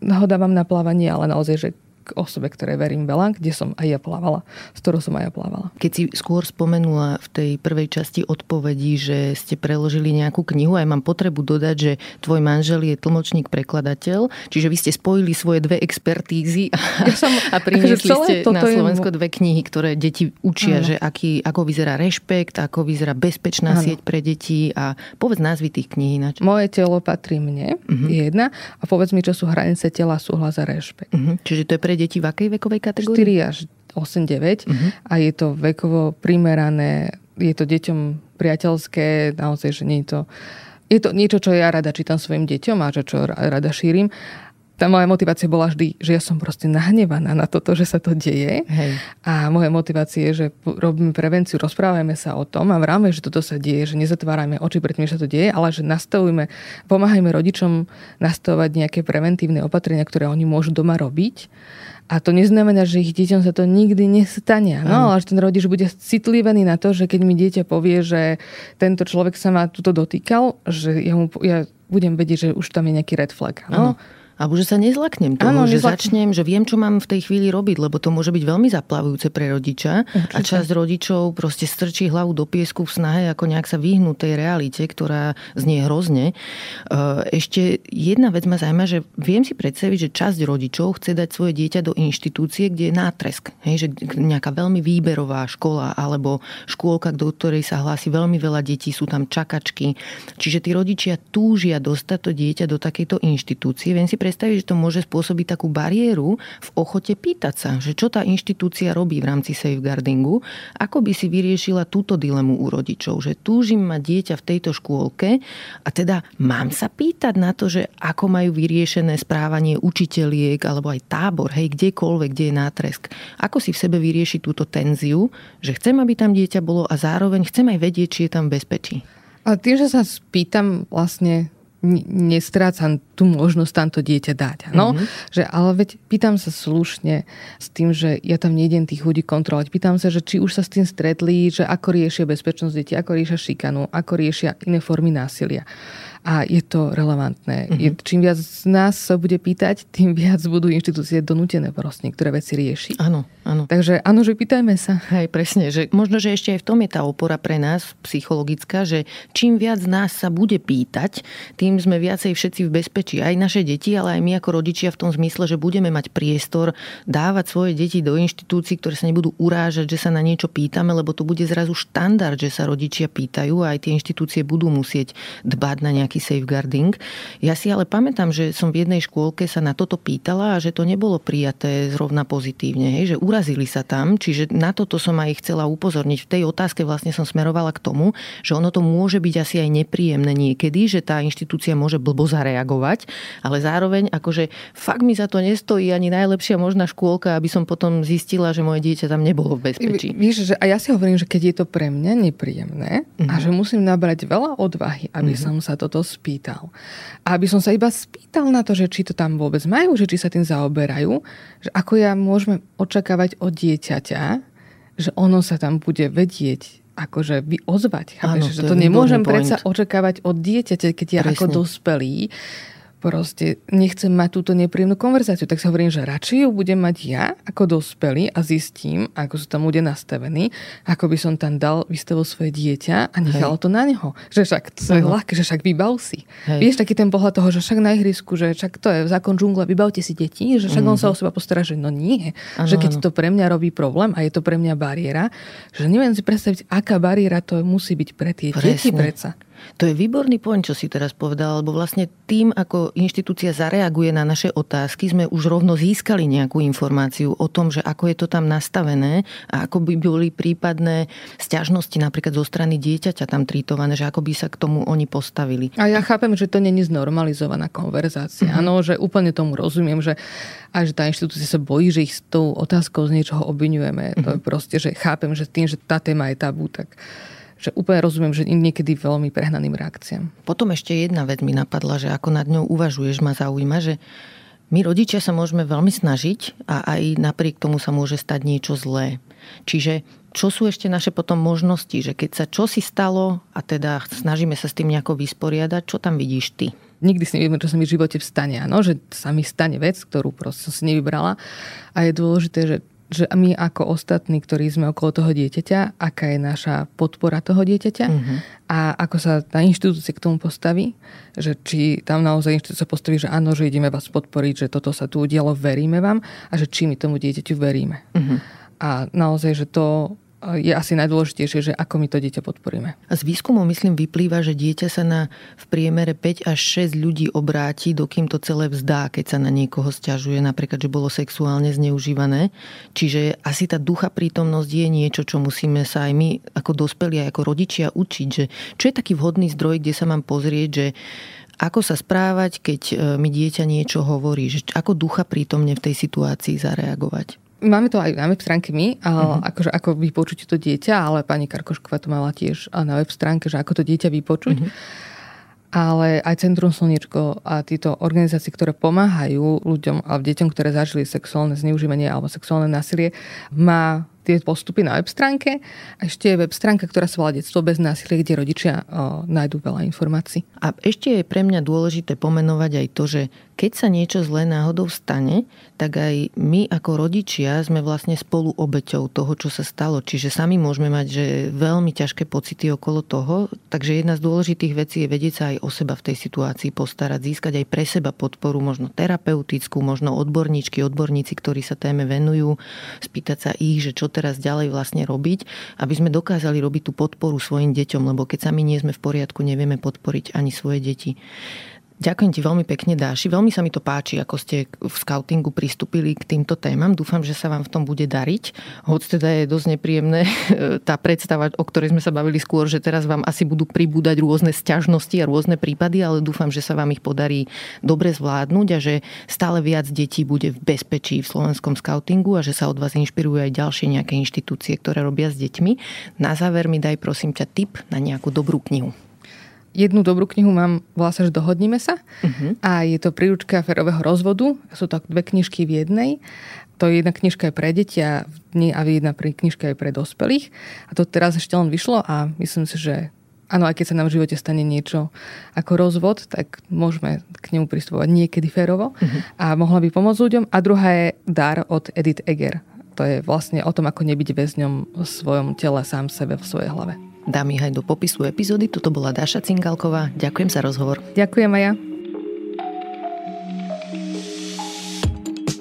ho dávam na plávanie, ale naozaj, že k osobe, ktoré verím veľa, kde som aj ja plávala, s ktorou som aj ja plávala. Keď si skôr spomenula v tej prvej časti odpovedí, že ste preložili nejakú knihu, aj mám potrebu dodať, že tvoj manžel je tlmočník, prekladateľ, čiže vy ste spojili svoje dve expertízy a, ja som, a priniesli ste na Slovensko je... dve knihy, ktoré deti učia, ano. že aký, ako vyzerá rešpekt, ako vyzerá bezpečná ano. sieť pre deti a povedz názvy tých kníh. Ináč. Moje telo patrí mne, uh-huh. jedna, a povedz mi, čo sú hranice tela, súhlas a rešpekt. Uh-huh. Čiže to je pre deti v akej vekovej kategórii? 4 až 8-9 uh-huh. a je to vekovo primerané, je to deťom priateľské, naozaj, že nie je to... Je to niečo, čo ja rada čítam svojim deťom a čo, rada šírim tá moja motivácia bola vždy, že ja som proste nahnevaná na toto, že sa to deje. Hej. A moja motivácia je, že robíme prevenciu, rozprávajme sa o tom a vráme, že toto sa deje, že nezatvárajme oči pred tým, že sa to deje, ale že nastavujme, pomáhajme rodičom nastavovať nejaké preventívne opatrenia, ktoré oni môžu doma robiť. A to neznamená, že ich deťom sa to nikdy nestane. No, ale že ten rodič bude citlivený na to, že keď mi dieťa povie, že tento človek sa ma tuto dotýkal, že ja, mu, ja budem vedieť, že už tam je nejaký red flag. No? Alebo že sa nezlaknem toho, ano, že nezlaknem. začnem, že viem, čo mám v tej chvíli robiť, lebo to môže byť veľmi zaplavujúce pre rodiča. Určite. A časť rodičov proste strčí hlavu do piesku v snahe, ako nejak sa vyhnúť tej realite, ktorá znie hrozne. E, ešte jedna vec ma zaujíma, že viem si predstaviť, že časť rodičov chce dať svoje dieťa do inštitúcie, kde je nátresk. Hej, že nejaká veľmi výberová škola alebo škôlka, do ktorej sa hlási veľmi veľa detí, sú tam čakačky. Čiže tí rodičia túžia dostať to dieťa do takejto inštitúcie. Viem si predstaviť, že to môže spôsobiť takú bariéru v ochote pýtať sa, že čo tá inštitúcia robí v rámci safeguardingu, ako by si vyriešila túto dilemu u rodičov, že túžim mať dieťa v tejto škôlke a teda mám sa pýtať na to, že ako majú vyriešené správanie učiteľiek alebo aj tábor, hej, kdekoľvek, kde je nátresk. Ako si v sebe vyriešiť túto tenziu, že chcem, aby tam dieťa bolo a zároveň chcem aj vedieť, či je tam bezpečí. A tým, že sa spýtam vlastne nestrácam tú možnosť tamto dieťa dať. No, mm-hmm. že, ale veď pýtam sa slušne s tým, že ja tam nejdem tých ľudí kontrolovať. Pýtam sa, že či už sa s tým stretli, že ako riešia bezpečnosť detí, ako riešia šikanu, ako riešia iné formy násilia a je to relevantné. Mm-hmm. Je, čím viac z nás sa bude pýtať, tým viac budú inštitúcie donútené proste niektoré veci riešiť. Áno, áno. Takže áno, že pýtajme sa. Hej, presne. Že možno, že ešte aj v tom je tá opora pre nás psychologická, že čím viac nás sa bude pýtať, tým sme viacej všetci v bezpečí. Aj naše deti, ale aj my ako rodičia v tom zmysle, že budeme mať priestor dávať svoje deti do inštitúcií, ktoré sa nebudú urážať, že sa na niečo pýtame, lebo to bude zrazu štandard, že sa rodičia pýtajú a aj tie inštitúcie budú musieť dbať na nejaký nejaký safeguarding. Ja si ale pamätám, že som v jednej škôlke sa na toto pýtala a že to nebolo prijaté zrovna pozitívne, hej, že urazili sa tam, čiže na toto som aj chcela upozorniť. V tej otázke vlastne som smerovala k tomu, že ono to môže byť asi aj nepríjemné niekedy, že tá inštitúcia môže blbo zareagovať, ale zároveň akože fakt mi za to nestojí ani najlepšia možná škôlka, aby som potom zistila, že moje dieťa tam nebolo v bezpečí. Víš, že a ja si hovorím, že keď je to pre mňa nepríjemné uh-huh. a mhm. že musím nabrať veľa odvahy, aby uh-huh. som sa toto spýtal. A aby som sa iba spýtal na to, že či to tam vôbec majú, že či sa tým zaoberajú, že ako ja môžeme očakávať od dieťaťa, že ono sa tam bude vedieť akože vy ozvať. Áno, že to, to nemôžem predsa očakávať od dieťaťa, keď ja Presne. ako dospelý proste nechcem mať túto nepríjemnú konverzáciu. Tak si hovorím, že radšej ju budem mať ja ako dospelý a zistím, ako sú tam ľudia nastavení, ako by som tam dal, vystavil svoje dieťa a nechal to na neho. Že však to je ľahké, že však vybav si. Hej. Vieš, taký ten pohľad toho, že však na ihrisku, že však to je zákon džungle, vybavte si deti, že však mm-hmm. on sa o seba postará, že no nie. Ano, že keď ano. to pre mňa robí problém a je to pre mňa bariéra, že neviem si predstaviť, aká bariéra to musí byť pre tie Presne. deti predsa. To je výborný point, čo si teraz povedal, lebo vlastne tým, ako inštitúcia zareaguje na naše otázky, sme už rovno získali nejakú informáciu o tom, že ako je to tam nastavené a ako by boli prípadné sťažnosti napríklad zo strany dieťaťa tam tritované, že ako by sa k tomu oni postavili. A ja chápem, že to není znormalizovaná konverzácia. Mm-hmm. Áno, že úplne tomu rozumiem, že aj že tá inštitúcia sa bojí, že ich s tou otázkou z niečoho obvinujeme. Mm-hmm. To je mhm. proste, že chápem, že tým, že tá téma je tabu, tak že úplne rozumiem, že niekedy veľmi prehnaným reakciám. Potom ešte jedna vec mi napadla, že ako nad ňou uvažuješ, ma zaujíma, že my rodičia sa môžeme veľmi snažiť a aj napriek tomu sa môže stať niečo zlé. Čiže čo sú ešte naše potom možnosti, že keď sa čo si stalo a teda snažíme sa s tým nejako vysporiadať, čo tam vidíš ty? Nikdy si nevieme, čo sa mi v živote vstane. Áno, že sa mi stane vec, ktorú proste som si nevybrala. A je dôležité, že že my ako ostatní, ktorí sme okolo toho dieťaťa, aká je naša podpora toho dieťaťa uh-huh. a ako sa tá inštitúcia k tomu postaví, že či tam naozaj inštitúcia postaví, že áno, že ideme vás podporiť, že toto sa tu udialo, veríme vám a že či my tomu dieťaťu veríme. Uh-huh. A naozaj, že to je asi najdôležitejšie, že ako my to dieťa podporíme. A z výskumov, myslím, vyplýva, že dieťa sa na v priemere 5 až 6 ľudí obráti, dokým to celé vzdá, keď sa na niekoho stiažuje, napríklad, že bolo sexuálne zneužívané. Čiže asi tá ducha prítomnosť je niečo, čo musíme sa aj my ako dospelí, ako rodičia učiť, že čo je taký vhodný zdroj, kde sa mám pozrieť, že ako sa správať, keď e, mi dieťa niečo hovorí, že ako ducha prítomne v tej situácii zareagovať. Máme to aj na web stránke my, uh-huh. akože ako vypočuť to dieťa, ale pani Karkošková to mala tiež na web stránke, že ako to dieťa vypočuť. Uh-huh. Ale aj Centrum Slniečko a títo organizácie, ktoré pomáhajú ľuďom a deťom, ktoré zažili sexuálne zneužívanie alebo sexuálne násilie, má tie postupy na web stránke. A ešte je web stránka, ktorá sa volá Detstvo bez násilia, kde rodičia o, nájdú veľa informácií. A ešte je pre mňa dôležité pomenovať aj to, že keď sa niečo zlé náhodou stane, tak aj my ako rodičia sme vlastne spolu obeťou toho, čo sa stalo. Čiže sami môžeme mať že veľmi ťažké pocity okolo toho. Takže jedna z dôležitých vecí je vedieť sa aj o seba v tej situácii postarať, získať aj pre seba podporu, možno terapeutickú, možno odborníčky, odborníci, ktorí sa téme venujú, spýtať sa ich, že čo teraz ďalej vlastne robiť, aby sme dokázali robiť tú podporu svojim deťom, lebo keď sami nie sme v poriadku, nevieme podporiť ani svoje deti. Ďakujem ti veľmi pekne, Dáši. Veľmi sa mi to páči, ako ste v scoutingu pristúpili k týmto témam. Dúfam, že sa vám v tom bude dariť. Hoď teda je dosť nepríjemné tá predstava, o ktorej sme sa bavili skôr, že teraz vám asi budú pribúdať rôzne sťažnosti a rôzne prípady, ale dúfam, že sa vám ich podarí dobre zvládnuť a že stále viac detí bude v bezpečí v slovenskom scoutingu a že sa od vás inšpirujú aj ďalšie nejaké inštitúcie, ktoré robia s deťmi. Na záver mi daj prosím ťa tip na nejakú dobrú knihu jednu dobrú knihu mám, volá sa, že Dohodnime sa. Uh-huh. A je to príručka ferového rozvodu. Sú to dve knižky v jednej. To je jedna knižka aj pre deti a, jedna knižka aj pre dospelých. A to teraz ešte len vyšlo a myslím si, že áno, aj keď sa nám v živote stane niečo ako rozvod, tak môžeme k nemu pristupovať niekedy férovo uh-huh. a mohla by pomôcť ľuďom. A druhá je Dar od Edith Eger. To je vlastne o tom, ako nebyť väzňom v svojom tele sám sebe, v svojej hlave. Dám ich aj do popisu epizódy. Toto bola Dáša Cingalková. Ďakujem za rozhovor. Ďakujem aj ja.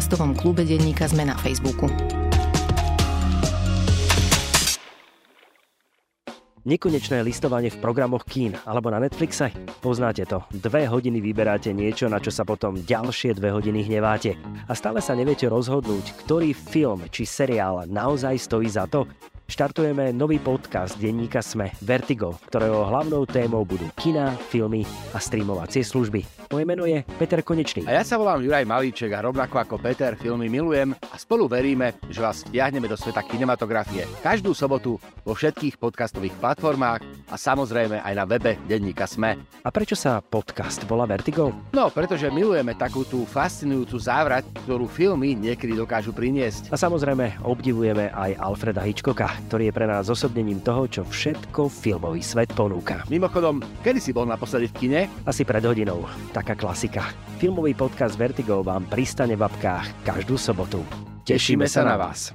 podcastovom klube denníka Sme na Facebooku. Nekonečné listovanie v programoch kín alebo na Netflixe? Poznáte to. Dve hodiny vyberáte niečo, na čo sa potom ďalšie dve hodiny hneváte. A stále sa neviete rozhodnúť, ktorý film či seriál naozaj stojí za to? Štartujeme nový podcast denníka Sme Vertigo, ktorého hlavnou témou budú kina, filmy a streamovacie služby. Moje meno je Peter Konečný. A ja sa volám Juraj Malíček a rovnako ako Peter filmy milujem a spolu veríme, že vás vtiahneme do sveta kinematografie. Každú sobotu vo všetkých podcastových platformách a samozrejme aj na webe denníka Sme. A prečo sa podcast volá Vertigo? No, pretože milujeme takú tú fascinujúcu závrať, ktorú filmy niekedy dokážu priniesť. A samozrejme obdivujeme aj Alfreda Hitchcocka, ktorý je pre nás osobnením toho, čo všetko filmový svet ponúka. Mimochodom, kedy si bol naposledy v kine? Asi pred hodinou. Taká klasika. Filmový podcast Vertigo vám pristane v apkách každú sobotu. Tešíme sa na vás.